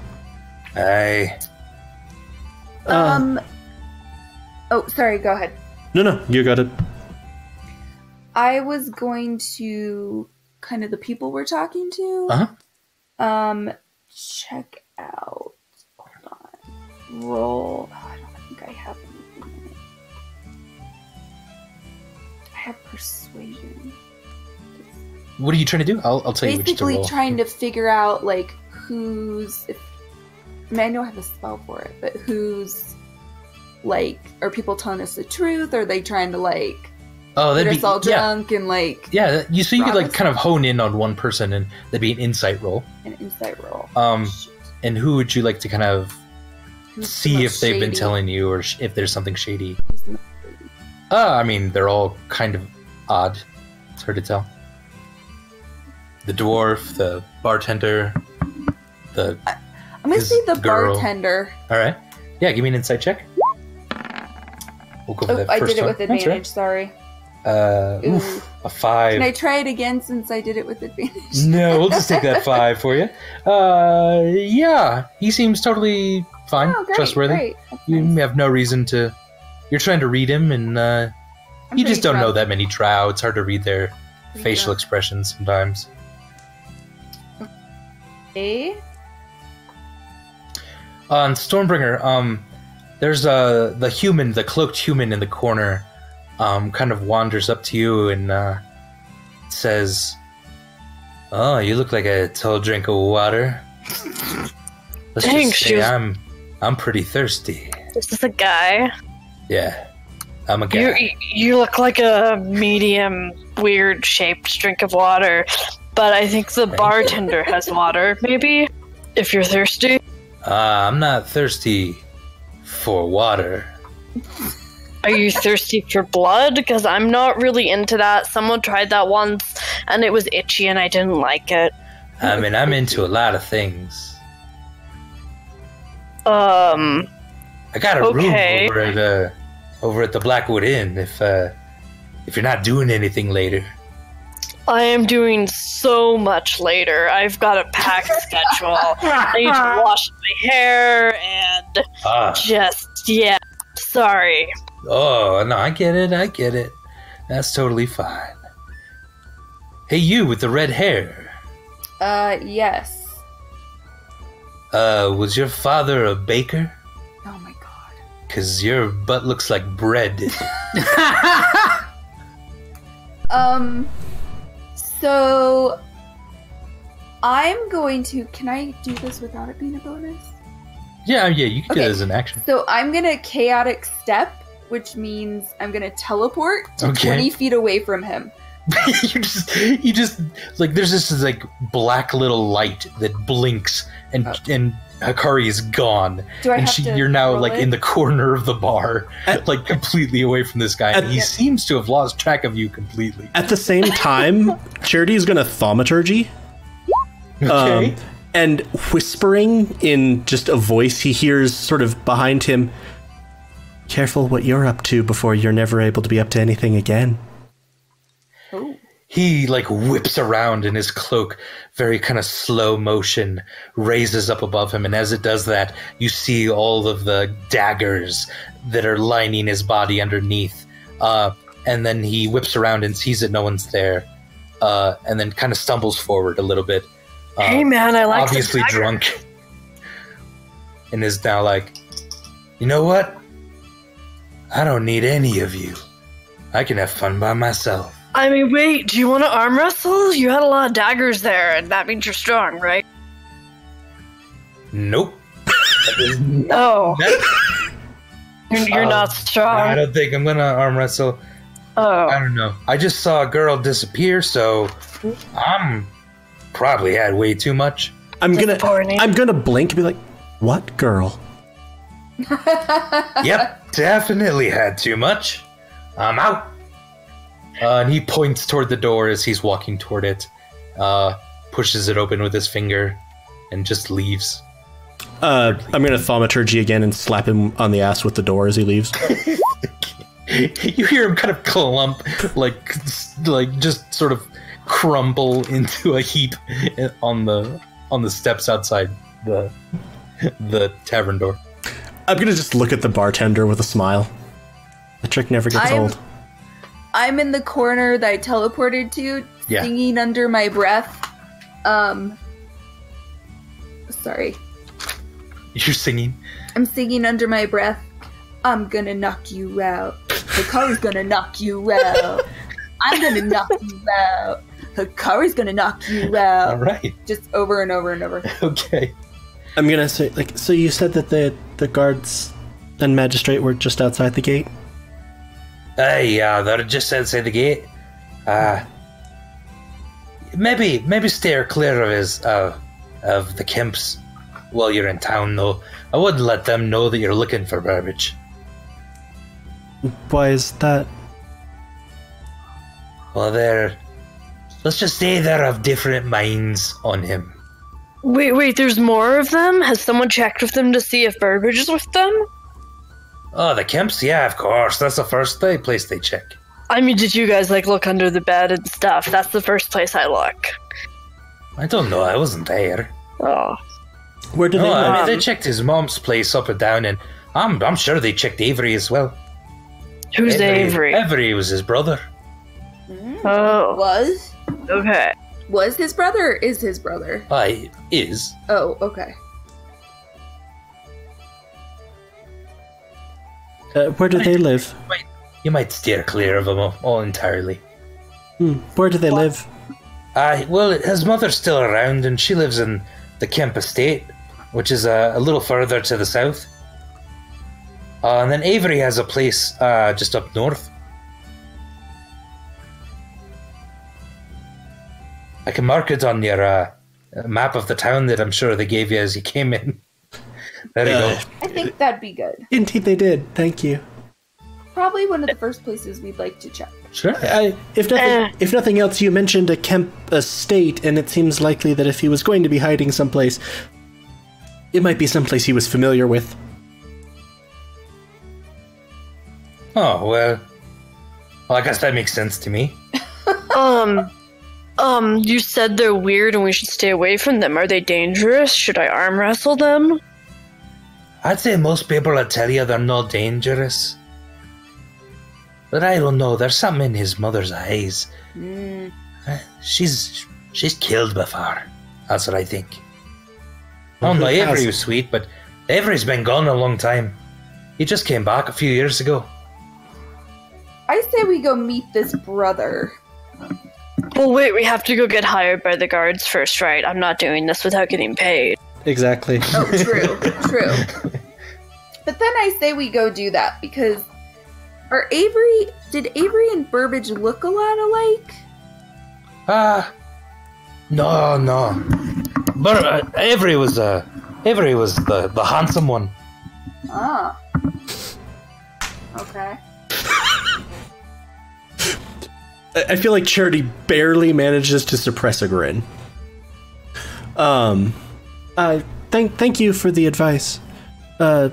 Aye. Um. Oh, sorry. Go ahead. No, no, you got it. I was going to kind of the people we're talking to. Uh huh. Um, check out. Hold on. Roll. Oh, I don't think I have anything in it. I have persuasion. What are you trying to do? I'll, I'll tell you which to Basically, trying to figure out like who's. If, I mean, I know I have a spell for it, but who's like, are people telling us the truth? Are they trying to like oh, get that'd us be all yeah, drunk and like yeah. You so you could like us? kind of hone in on one person, and that'd be an insight roll. an insight roll? Um, Shit. and who would you like to kind of Who's see most if they've been telling you, or sh- if there's something shady? Shady? Uh, I mean, they're all kind of odd. It's hard to tell. The dwarf, the bartender, the. I'm gonna This say the girl. bartender. All right. Yeah, give me an insight check. We'll go for Oh, that I first did it one. with That's right. advantage. Sorry. Uh, oof, a five. Can I try it again since I did it with advantage? No, we'll just take that five for you. Uh, yeah, he seems totally fine, Oh, great, trustworthy. great. You nice. have no reason to. You're trying to read him, and uh, you just don't know that many drow. It's hard to read their Pretty facial drunk. expressions sometimes. Eh? On Stormbringer, um, there's uh, the human, the cloaked human in the corner, um, kind of wanders up to you and uh, says, "Oh, you look like a tall drink of water." Let's Dang, just say was- I'm, I'm pretty thirsty. This is a guy. Yeah, I'm a guy. you you look like a medium, weird shaped drink of water, but I think the bartender has water. Maybe if you're thirsty. Uh, I'm not thirsty for water. Are you thirsty for blood? Because I'm not really into that. Someone tried that once, and it was itchy, and I didn't like it. I mean, I'm into a lot of things. Um, I got a Okay. room over at uh, over at the Blackwood Inn. If uh, if you're not doing anything later, I am doing so much later. I've got a packed schedule. I need to wash my hair and ah, just yeah. Sorry. oh no, I get it, I get it. That's totally fine. Hey, you with the red hair. Uh, yes. Uh, was your father a baker? Oh my god. Cause your butt looks like bread. Um, so I'm going to. Can I do this without it being a bonus? yeah, yeah, you can do Okay. that as an action. So I'm gonna chaotic step, which means I'm gonna teleport to Okay. 20 feet away from him. you just you just like there's this like black little light that blinks and uh. and Hakari is gone. Do I and have she, to you're now roll like it? in the corner of the bar, At- like completely away from this guy. And he At- seems to have lost track of you completely. At the same time, Charity is going to thaumaturgy. Okay. Um, and whispering in just a voice he hears sort of behind him Careful what you're up to before you're never able to be up to anything again. He like whips around in his cloak very kind of slow motion raises up above him and as it does that you see all of the daggers that are lining his body underneath uh, and then he whips around and sees that no one's there uh, and then kind of stumbles forward a little bit. Uh, hey man, I like obviously drunk and is now like you know what? I don't need any of you. I can have fun by myself I mean, wait, do you want to arm wrestle? You had a lot of daggers there, and that means you're strong, right? nope That is not- Oh, you're, you're Oh, not strong. I don't think I'm gonna arm wrestle. Oh. I don't know. I just saw a girl disappear, so I'm probably had way too much. I'm gonna I'm gonna blink and be like, "What girl?" yep, definitely had too much. I'm out. Uh, and he points toward the door as he's walking toward it, uh, pushes it open with his finger, and just leaves. Uh, I'm gonna thaumaturgy again and slap him on the ass with the door as he leaves. you hear him kind of clump, like, like just sort of crumble into a heap on the on the steps outside the the tavern door. I'm gonna just look at the bartender with a smile. The trick never gets I'm- old. I'm in the corner that I teleported to, Yeah. singing under my breath. Um, sorry, You're singing. I'm singing under my breath. I'm gonna knock you out. The Hakari's gonna knock you out. I'm gonna knock you out. The Hakari's gonna knock you out. All right. Just over and over and over. Okay. I'm gonna say like, so you said that the the guards and magistrate were just outside the gate. Hey, uh, they're just outside the gate. Uh, maybe, maybe steer clear of his, uh, of the Kemps while you're in town, though. I wouldn't let them know that you're looking for Burbage. Why is that? Well, they're, let's just say they're of different minds on him. wait, wait, there's more of them? Has someone checked with them to see if Burbage is with them? Oh, the Kemps? Yeah, of course. That's the first they, place they check. I mean, did you guys like look under the bed and stuff? That's the first place I look. I don't know. I wasn't there. Oh, Where do No, they live? I mean, they checked his mom's place up and down, and I'm, I'm sure they checked Avery as well. who's Avery? Avery was his brother. Mm. Oh, Was? okay. Was his brother? Is his brother? I is. Oh, okay. Uh, where do they live? You might steer clear of them all, all entirely. Hmm, where do they live? Uh, well, his mother's still around, and she lives in the Kemp Estate, which is uh, a little further to the south. Uh, and then Avery has a place uh, just up north. I can mark it on your uh, map of the town that I'm sure they gave you as you came in. There you Uh, go. I think that'd be good. Indeed, they did. Thank you. Probably one of the first places we'd like to check. Sure. I, if nothing, Eh. if nothing else, you mentioned a Kemp estate, and it seems likely that if he was going to be hiding someplace, it might be someplace he was familiar with. Oh, well. Well, I guess that makes sense to me. Um, um, you said they're weird and we should stay away from them. Are they dangerous? Should I arm wrestle them? I'd say most people would tell you they're not dangerous. But I don't know, there's something in his mother's eyes. Mm, Uh, She's she's killed before. That's what I think. Oh Well, no, Avery has? was sweet, but Avery's been gone a long time. He just came back a few years ago. I say we go meet this brother. Well, wait, we have to go get hired by the guards first, right? I'm not doing this without getting paid. Exactly. Oh, true, true. But then I say we go do that because are Avery did Avery and Burbage look a lot alike? Ah, no, no. But uh, Avery was uh, Avery was the the handsome one. Ah. Okay. I I feel like Charity barely manages to suppress a grin. Um, uh, thank thank you for the advice. Uh,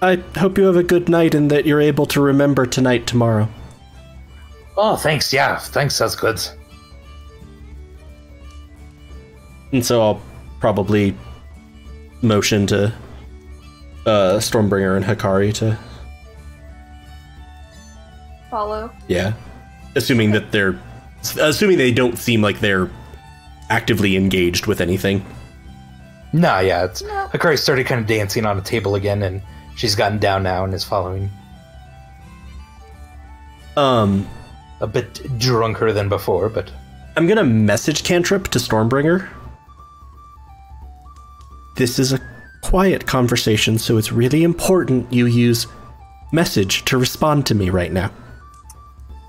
I hope you have a good night and that you're able to remember tonight tomorrow. Oh, thanks. Yeah, thanks. That's good. And so I'll probably motion to uh, Stormbringer and Hakari to Follow. yeah, assuming that they're assuming they don't seem like they're actively engaged with anything. Nah, yeah. It's No. Hakari started kind of dancing on a table again, and she's gotten down now and is following. Um, A bit drunker than before, but I'm gonna message Cantrip to Stormbringer. This is a quiet conversation, so it's really important you use message to respond to me right now.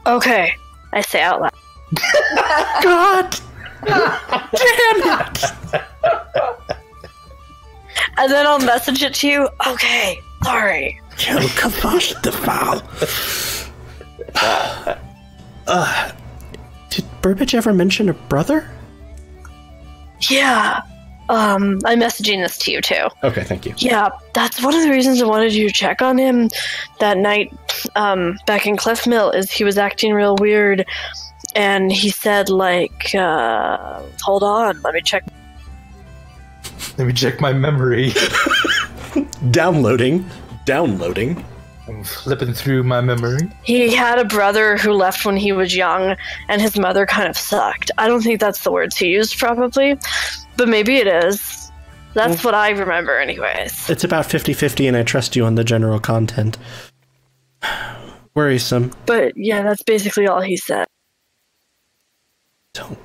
Okay, I say out loud. God damn it! And then I'll message it to you. Okay, sorry. Kavash the foul. uh, did Burbage ever mention a brother? Yeah. Um, I'm messaging this to you too. Okay, thank you. Yeah, that's one of the reasons I wanted you to check on him that night um, back in Cliff Mill is he was acting real weird and he said like uh, hold on, let me check let me check my memory. Downloading. Downloading. I'm flipping through my memory. He had a brother who left when he was young, and his mother kind of sucked. I don't think that's the words he used, probably, but maybe it is. That's what I remember, anyways. It's about 50 50, and I trust you on the general content. Worrisome. But yeah, that's basically all he said. Don't.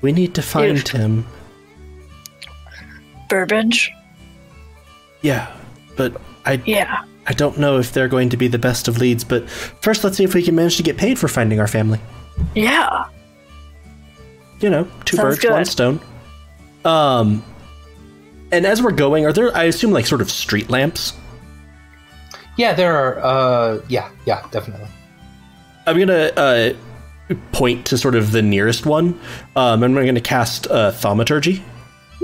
We need to find If- him. Burbage? Yeah, but I Yeah. I don't know if they're going to be the best of leads. But first, let's see if we can manage to get paid for finding our family. Yeah. You know, two Sounds birds, one stone. Um, and as we're going, are there? I assume like sort of street lamps. Yeah, there are. Uh, yeah, yeah, definitely. I'm gonna uh, point to sort of the nearest one, um, and I'm gonna cast uh, thaumaturgy.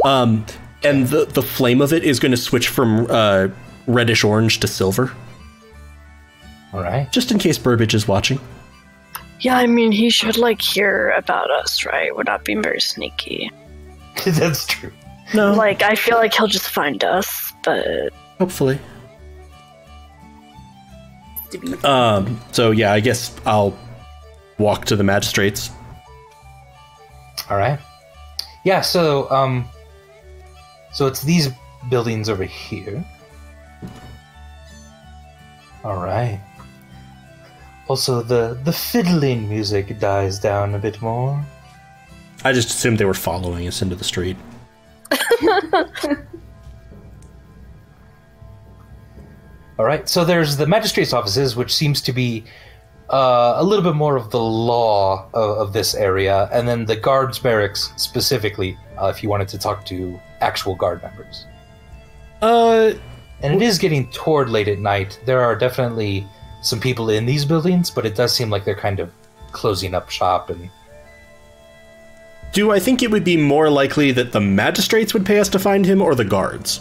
Um, and the the flame of it is going to switch from uh, reddish orange to silver, All right. just in case Burbage is watching. Yeah, I mean, he should, like, hear about us, right? We're not being very sneaky. That's true. No, Like, I feel like he'll just find us, but hopefully. Um, so yeah, I guess I'll walk to the magistrates. All right. Yeah. So, um, so it's these buildings over here. All right. Also, the the fiddling music dies down a bit more. I just assumed they were following us into the street. All right. So there's the magistrate's offices, which seems to be uh, a little bit more of the law of, of this area, and then the guards barracks specifically, uh, if you wanted to talk to actual guard members. Uh, And it is getting toward late at night. There are definitely some people in these buildings, but it does seem like they're kind of closing up shop and do I think it would be more likely that the magistrates would pay us to find him or the guards?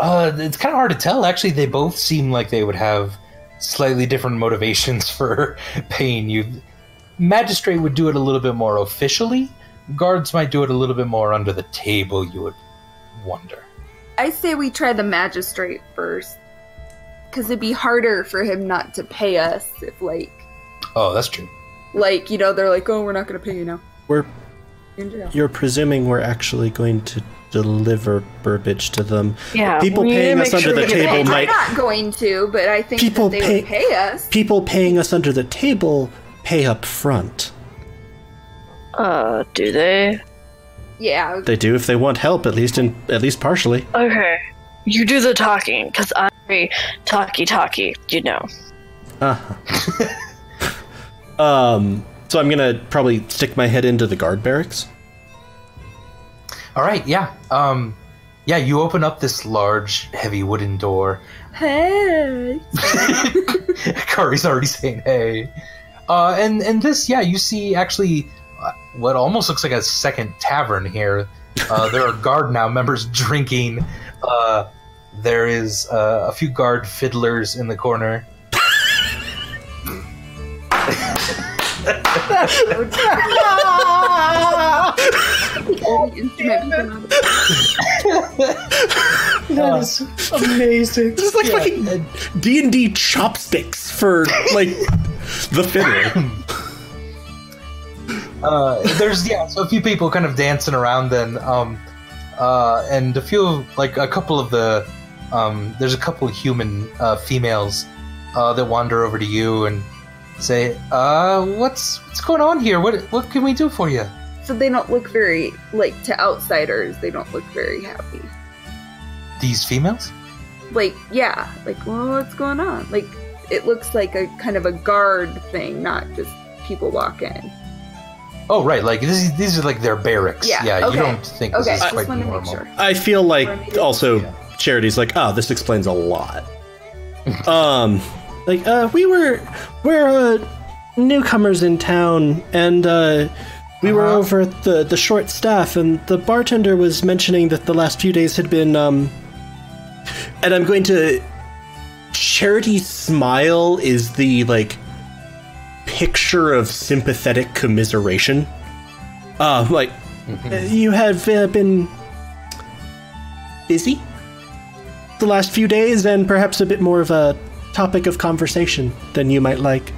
uh, it's kind of hard to tell. Actually, they both seem like they would have slightly different motivations for paying you. Magistrate would do it a little bit more officially. Guards might do it a little bit more under the table. You would wonder. I say we try the magistrate first. Because it'd be harder for him not to pay us if, like, Oh, that's true. like you know, they're like, oh, we're not going to pay you now. We're You're in jail. you're presuming we're actually going to deliver Burbage to them. yeah. People we need to paying make us under sure the table paid. might- I'm not going to, but I think People that they pay- would pay us. People paying us under the table pay up front. Uh, do they? Yeah, They do if they want help, at least in at least partially. Okay. You do the talking, because I'm very talky talky, you know. Uh-huh. Um, so I'm gonna probably stick my head into the guard barracks. All right, yeah. Um, yeah, you open up this large, heavy wooden door. Hey. Kari's already saying hey. Uh, and and this, yeah, you see actually what almost looks like a second tavern here. Uh, there are guard now members drinking. Uh, there is uh, a few guard fiddlers in the corner. Only instrument we can have. That is amazing. This is like fucking D and D chopsticks for like the fiddle. Uh, there's yeah, so a few people kind of dancing around then, um, uh, and a few like a couple of the um, there's a couple of human uh, females uh, that wander over to you and say, uh, "What's what's going on here? What what can we do for you?" So they don't look very like to outsiders. They don't look very happy. These females? Like yeah, like well, what's going on? Like it looks like a kind of a guard thing, not just people walk in. Oh right, like this, is- these are like their barracks. Yeah, yeah. okay. You don't think Okay, this is just quite wanted to make normal? sure. I feel like also Yeah. Charity's like, oh, this explains a lot. um, like uh, we were we're uh, newcomers in town, and uh, we were Uh-huh. over at the the short shaft, and the bartender was mentioning that the last few days had been um, and I'm going to. charity smile is the like picture of sympathetic commiseration. Uh, like uh, you have uh, been busy the last few days and perhaps a bit more of a topic of conversation than you might like.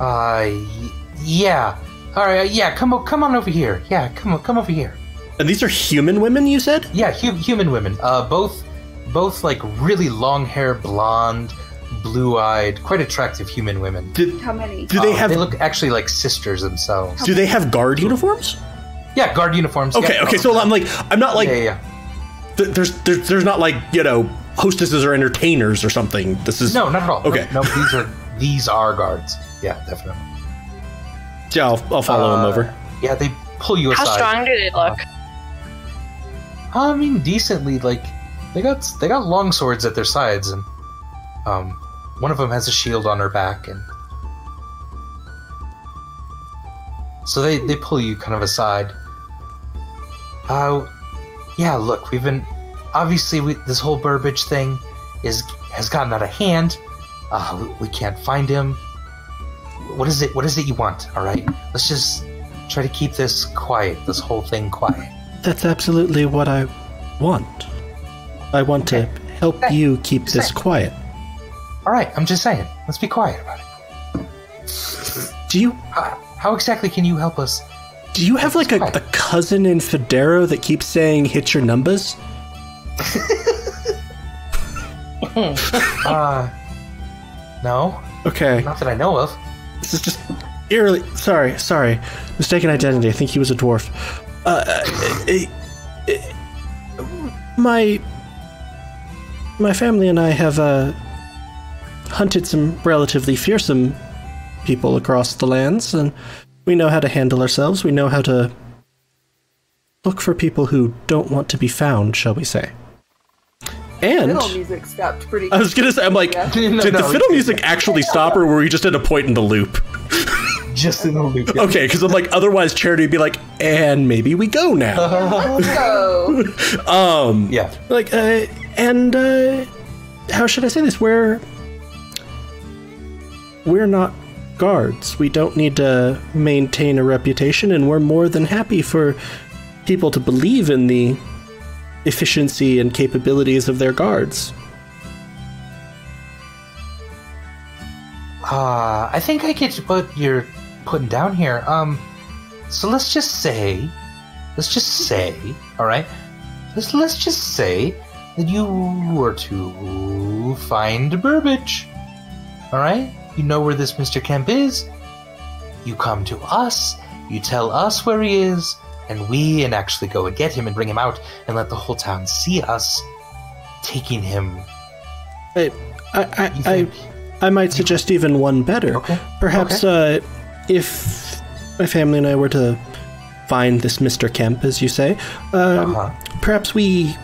Uh, y- yeah. All right, yeah. Come o- come on over here. Yeah, come on, come over here. And these are human women, you said? Yeah, hu- human women. Uh, both, both like really long hair, blonde, blue-eyed, quite attractive human women. Do, How many? do they Uh, have They look actually like sisters themselves. do they have guard uniforms? Yeah, guard uniforms. Okay, yeah. okay. So I'm like, I'm not like yeah, yeah, yeah. th- there's, there's there's not like you know hostesses or entertainers or something. This is No, not at all. Okay. No, these are these are guards. Yeah, definitely. Yeah, I'll, I'll follow him Uh, over. Yeah, they pull you aside. How aside. strong do they look? I mean, decently. Like they got they got long swords at their sides, and um, one of them has a shield on her back, and so they they pull you kind of aside. Uh, yeah. Look, we've been obviously we, this whole Burbage thing is has gotten out of hand. Uh, we, we can't find him. What is it? What is it you want? All right, let's just try to keep this quiet. This whole thing quiet. That's absolutely what I want. I want to help Okay. you keep this quiet. All right, I'm just saying. Let's be quiet about it. Do you How, how exactly can you help us? do you have like a, a cousin in Federo that keeps saying hit your numbers? Uh, no, Okay. not that I know of. This is just eerily. Sorry, sorry. Mistaken identity. I think he was a dwarf. Uh, uh, uh, uh, my my family and I have uh, hunted some relatively fearsome people across the lands, and we know how to handle ourselves. We know how to look for people who don't want to be found, shall we say? And the Fiddle music stopped pretty. I was gonna say, I'm like, Yeah. No, did the no, fiddle music actually stop, or were we just at a point in the loop? Just in the loop. Okay, because I'm like, otherwise Charity would be like, and maybe we go now. Let's go. Um, Yeah. like, uh, and uh, how should I say this? We're we're not guards. We don't need to maintain a reputation, and we're more than happy for people to believe in the efficiency and capabilities of their guards. Uh, I think I get what you're putting down here. Um, so let's just say, let's just say, all right, let's let's just say that you were to find Burbage. All right, you know where this Mr. Kemp is. You come to us. You tell us where he is, and we and actually go and get him and bring him out and let the whole town see us taking him. I, I, I, I? I might suggest even one better. Okay, Perhaps uh, if my family and I were to find this Mr. Kemp, as you say, um, Uh-huh. perhaps we.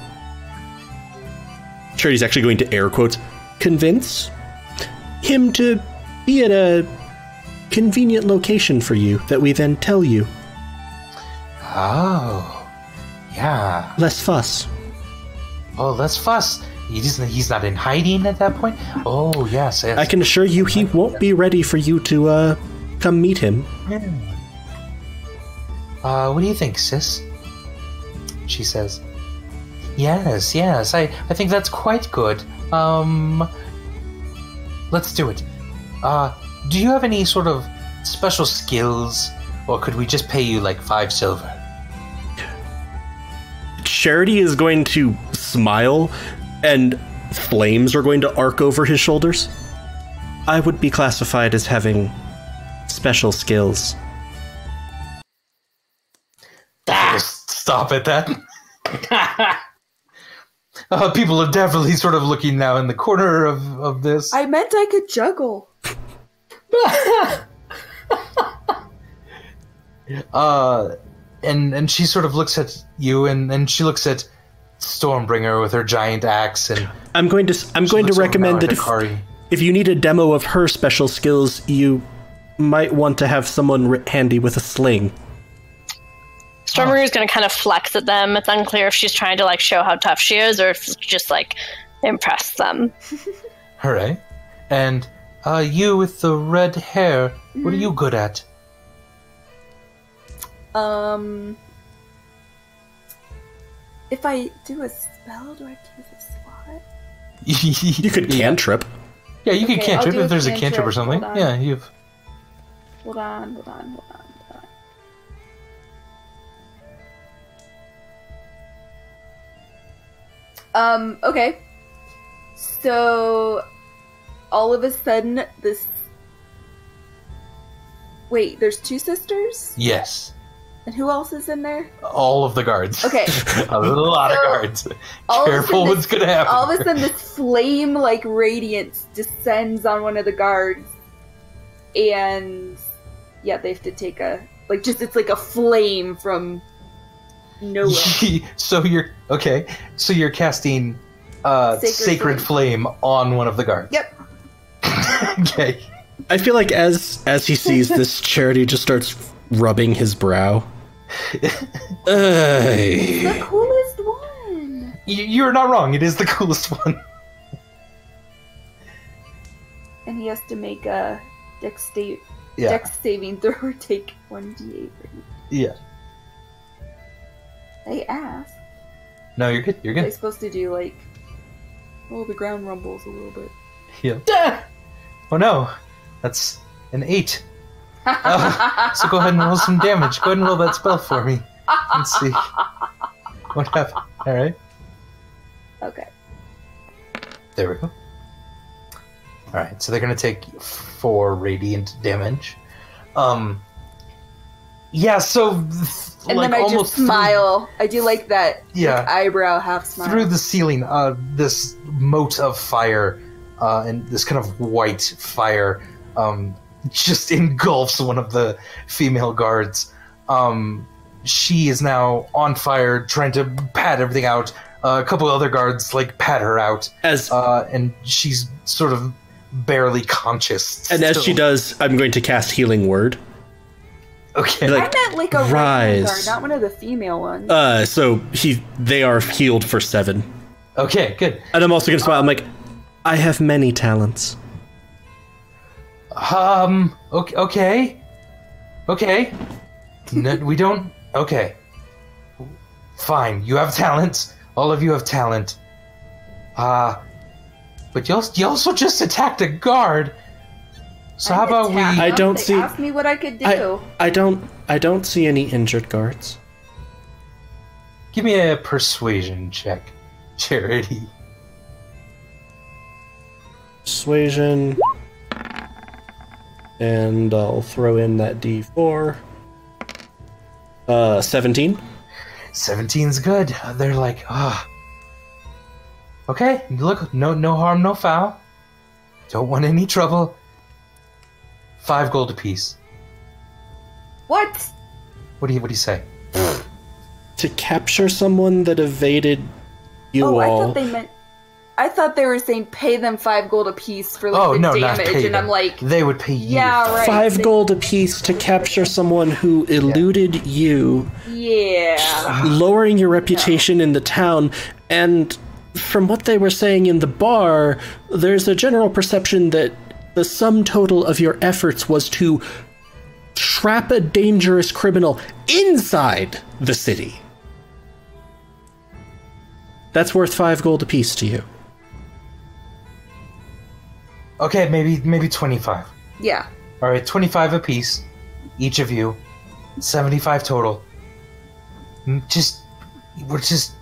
Charity's actually going to air quotes. Convince him to be at a convenient location for you that we then tell you. Oh, yeah. Less fuss. Oh, let's fuss. He's he's not in hiding at that point. Oh, yes. yes. I can assure you he won't be ready for you to uh, come meet him. Uh, what do you think, sis? She says, Yes, yes, I, I think that's quite good. Um, let's do it. Uh, do you have any sort of special skills, or could we just pay you like five silver? Charity is going to smile, and flames are going to arc over his shoulders. I would be classified as having special skills. Just stop at that. uh, people are definitely sort of looking now in the corner of, of this. I meant I could juggle. uh and and she sort of looks at you and and she looks at stormbringer with her giant axe and I'm going to I'm going to recommend now that if, Hakari. if you need a demo of her special skills, you might want to have someone handy with a sling. Stormbringer is gonna kind of flex at them. It's unclear if she's trying to like show how tough she is or if just like impress them. hooray and uh you with the red hair what are you good at Um, if I do a spell, do I have use a slot? You could cantrip. yeah you can Okay, I'll cantrip if there's a cantrip cantrip. or something yeah you've Hold on, hold on, hold on, hold on. Um, okay. So, all of a sudden, this. Wait, there's two sisters? yes And who else is in there? all of the guards Okay. a lot of So, guards of a careful what's this- gonna happen All of a sudden, this flame like radiance descends on one of the guards, and yeah, they have to take a like just it's like a flame from nowhere. so you're okay so you're casting uh Sacred sacred, flame. on one of the guards yep. okay I feel like as as he sees this, Charity just starts rubbing his brow. The coolest one. Y- you're not wrong it is the coolest one And he has to make a dex, sta- yeah dex saving throw or take 1d8. yeah They ask. no you're good you're They're good supposed to do like. Oh, the ground rumbles a little bit. yeah oh no that's an eight Uh, so go ahead and roll some damage. Go ahead and roll that spell for me. Let's see what happened. All right, Okay. there we go. All right, so they're gonna take four radiant damage. Um, yeah. So, And like then I just almost through- smile. I do like that Yeah. like, eyebrow half smile. through the ceiling, uh, this moat of fire uh, and this kind of white fire um, just engulfs one of the female guards. Um, she is now on fire, trying to pat everything out. Uh, a couple other guards like pat her out, As uh, and she's sort of barely conscious. and as she does, I'm going to cast Healing Word. okay, like- I meant like a Rise. guard, not one of the female ones. Uh, so he they are healed for seven, okay, good. and I'm also going to smile. I'm like, I have many talents. Um. Okay. Okay. Okay. no, we don't. Okay. Fine. You have talents. All of you have talent. Uh but you also, you also just attacked a guard. So how I'm about we? I don't they see- Asked me what I could do. I, I don't I don't see any injured guards. Give me a persuasion check, Charity. Persuasion. And I'll throw in that D4. Uh, 17. 17's good. They're like, ah. Okay, look, no, no harm, no foul. Don't want any trouble. Five gold apiece. What? What do you What do you say? To capture someone that evaded you oh, I all. thought they meant. I thought they were saying pay them five gold apiece for like oh the no, not damage, pay and. I'm like, they would pay you. yeah, right. Five they- gold apiece to capture someone who eluded you, Yeah. lowering your reputation in the town. And from what they were saying in the bar, there's a general perception that the sum total of your efforts was to trap a dangerous criminal inside the city. That's worth five gold apiece to you. Okay, maybe maybe twenty five. Yeah. All right, twenty five apiece, each of you, seventy five total. Mm, Just we're just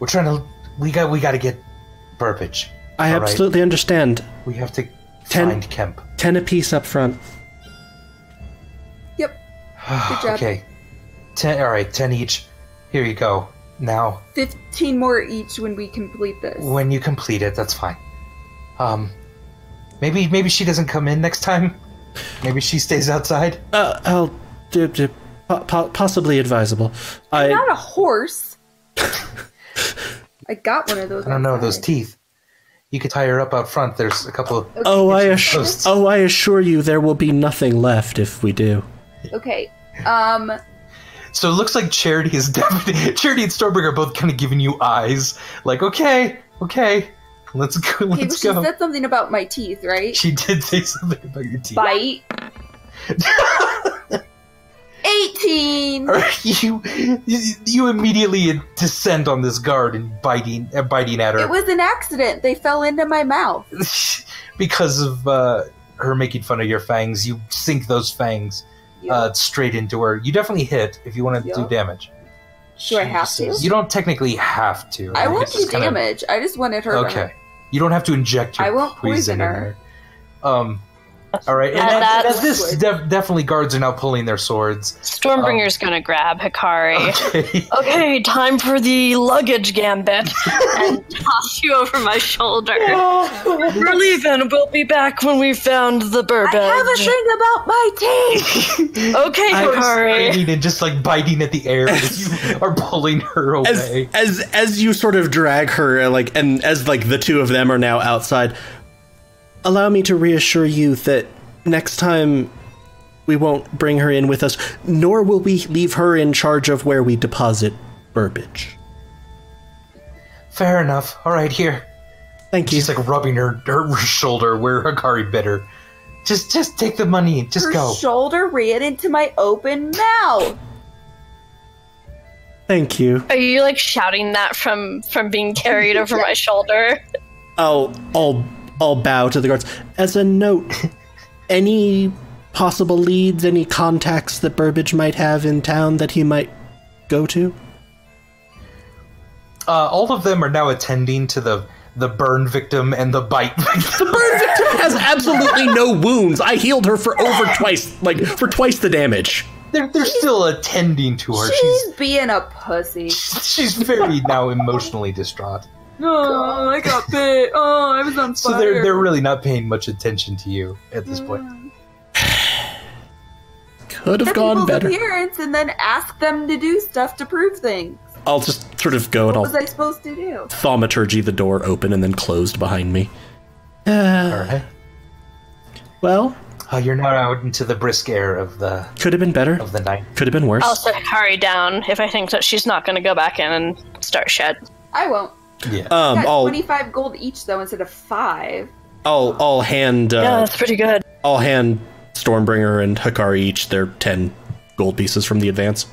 we're trying to we got we got to get Burbage. I All right. absolutely understand. We have to Ten- find Kemp. Ten apiece up front. Yep. Good job. okay, ten. All right, ten each. Here you go. Now, Fifteen more each when we complete this. when you complete it, that's fine. Um, maybe maybe she doesn't come in next time. Maybe she stays outside. Uh, I'll d- d- po- po- possibly advisable. I Not a horse. I got one of those. I don't know those teeth. You could tie her up out front. There's a couple of. oh, I assure oh, I assure you, there will be nothing left if we do. Okay. Um. So it looks like Charity is definitely Charity and Stormbringer are both kind of giving you eyes, like okay, okay, let's go, Okay, but let's she go. said something about my teeth, right? She did say something about your teeth. Bite. Eighteen. you, you you immediately descend on this guard and biting uh, biting at her It was an accident. They fell into my mouth. because of uh, her making fun of your fangs. You sink those fangs uh, straight into her. You definitely hit if you want to do damage. Do I have to? You don't technically have to. I You won't do just kind of- damage. I just wanted her. to- Okay. You don't have to inject your I won't poison poison in her. Um. All right. And And as, that's- this def- definitely guards are now pulling their swords. Stormbringer's gonna grab Hakari. Okay. Okay, time for the luggage gambit. and toss you over my shoulder. We're leaving. We'll be back when we've found the Burbage. I have a thing about my teeth. Okay, Hakari. Screaming and just like biting at the air as you are pulling her As away. as as you sort of drag her, uh, like, and as like the two of them are now outside, allow me to reassure you that next time we won't bring her in with us, nor will we leave her in charge of where we deposit Burbage. Fair enough. All right, here. Thank you. She's like rubbing her, her shoulder where Hakari bit her. Just, just take the money. Just Her go. shoulder ran into my open mouth. Thank you. Are you like shouting that from from being carried over my shoulder? I'll I'll I'll bow to the guards. As a note, any possible leads, any contacts that Burbage might have in town that he might go to? Uh, all of them are now attending to the the burn victim and the bite victim. The burn victim has absolutely no wounds. I healed her for over twice, like for twice the damage. they're, they're still attending to her. She's She's being a pussy. she's very now emotionally distraught. Oh, I got bit. Oh, I was on fire. So they're they're really not paying much attention to you at this point. Could have gone better. appearance and then ask them to do stuff to prove things. I'll just sort of go and What was I'll I supposed to do? thaumaturgy the door open and then closed behind me. All Uh, right. well, Uh, you're not out into the brisk air of the could have been better. of the night. Could have been worse. I'll set Hakari down if I think that she's not gonna go back in and start shed. I won't. Yeah. Um, Got I'll 25 gold each, though, instead of 5. I'll I'll hand uh, Yeah, that's pretty good. I'll hand Stormbringer and Hakari each their ten gold pieces from the advance.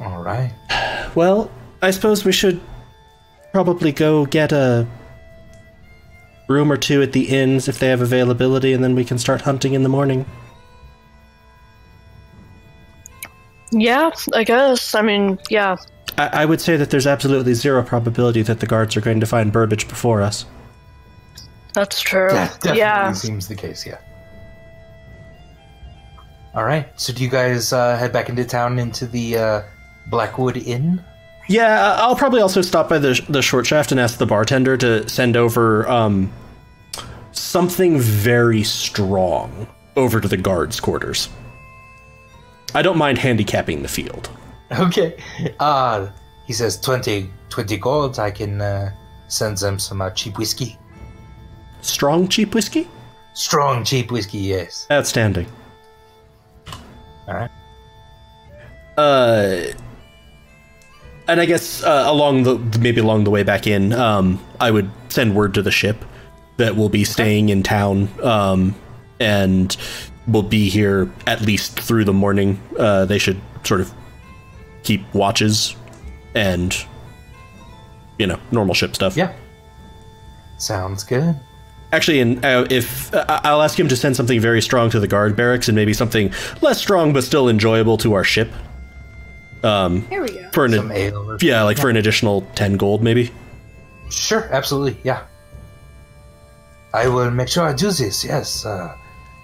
All right. Well, I suppose we should probably go get a room or two at the inns if they have availability, and then we can start hunting in the morning. Yeah, I guess. I mean, yeah. I, I would say that there's absolutely zero probability that the guards are going to find Burbage before us. That's true. That definitely yeah. seems the case. Yeah. All right. So do you guys uh, head back into town into the uh, Blackwood Inn? Yeah, I'll probably also stop by the the short shaft and ask the bartender to send over um, something very strong over to the guards' quarters. I don't mind handicapping the field. Okay. Uh, he says 20, 20 gold. I can uh, send them some uh, cheap whiskey. Strong, cheap whiskey? Strong, cheap whiskey, yes. Outstanding. All right. Uh, and I guess uh, along the maybe along the way back in, um, I would send word to the ship that we'll be staying in town, um, and we'll be here at least through the morning. Uh, they should sort of keep watches, and you know, normal ship stuff. Yeah. Sounds good. Actually, and uh, if uh, I'll ask him to send something very strong to the guard barracks, and maybe something less strong but still enjoyable to our ship. Um, Here we go. for an Some ale. Or yeah, like for an additional ten gold, maybe. Sure, absolutely, yeah. I will make sure I do this, yes. Uh,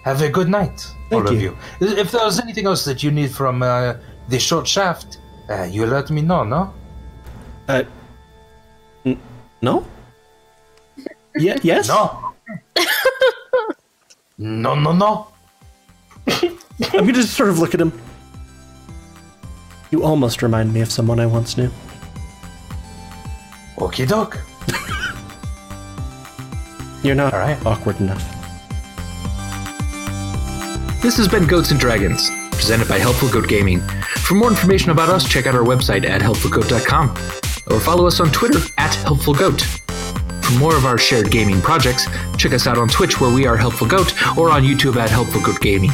have a good night, Thank all of you. you. If there's anything else that you need from uh, the short shaft, uh, you let me know, no? Uh, n- no. Yeah. Yes. No. no, no, no. I'm gonna just sort of look at him. You almost remind me of someone I once knew. Okie doke. You're not All right. awkward enough. This has been Goats and Dragons, presented by Helpful Goat Gaming. For more information about us, check out our website at helpfulgoat.com or follow us on Twitter at helpfulgoat. For more of our shared gaming projects, check us out on Twitch where we are Helpful Goat or on YouTube at Helpful Goat Gaming.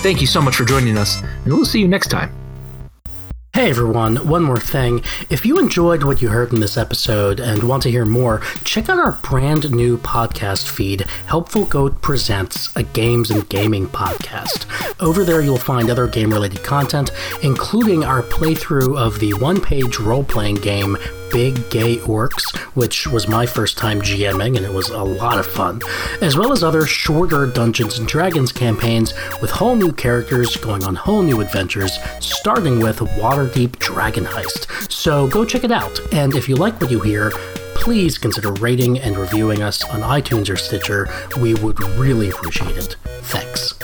Thank you so much for joining us, and we'll see you next time. Hey everyone, one more thing. If you enjoyed what you heard in this episode and want to hear more, check out our brand new podcast feed, Helpful Goat Presents, a games and gaming podcast. Over there, you'll find other game related content, including our playthrough of the one page role playing game Big Gay Orcs, which was my first time GMing and it was a lot of fun, as well as other shorter Dungeons and Dragons campaigns with whole new characters going on whole new adventures, starting with Waterdeep Dragon Heist. So go check it out, and if you like what you hear, please consider rating and reviewing us on iTunes or Stitcher. We would really appreciate it. Thanks.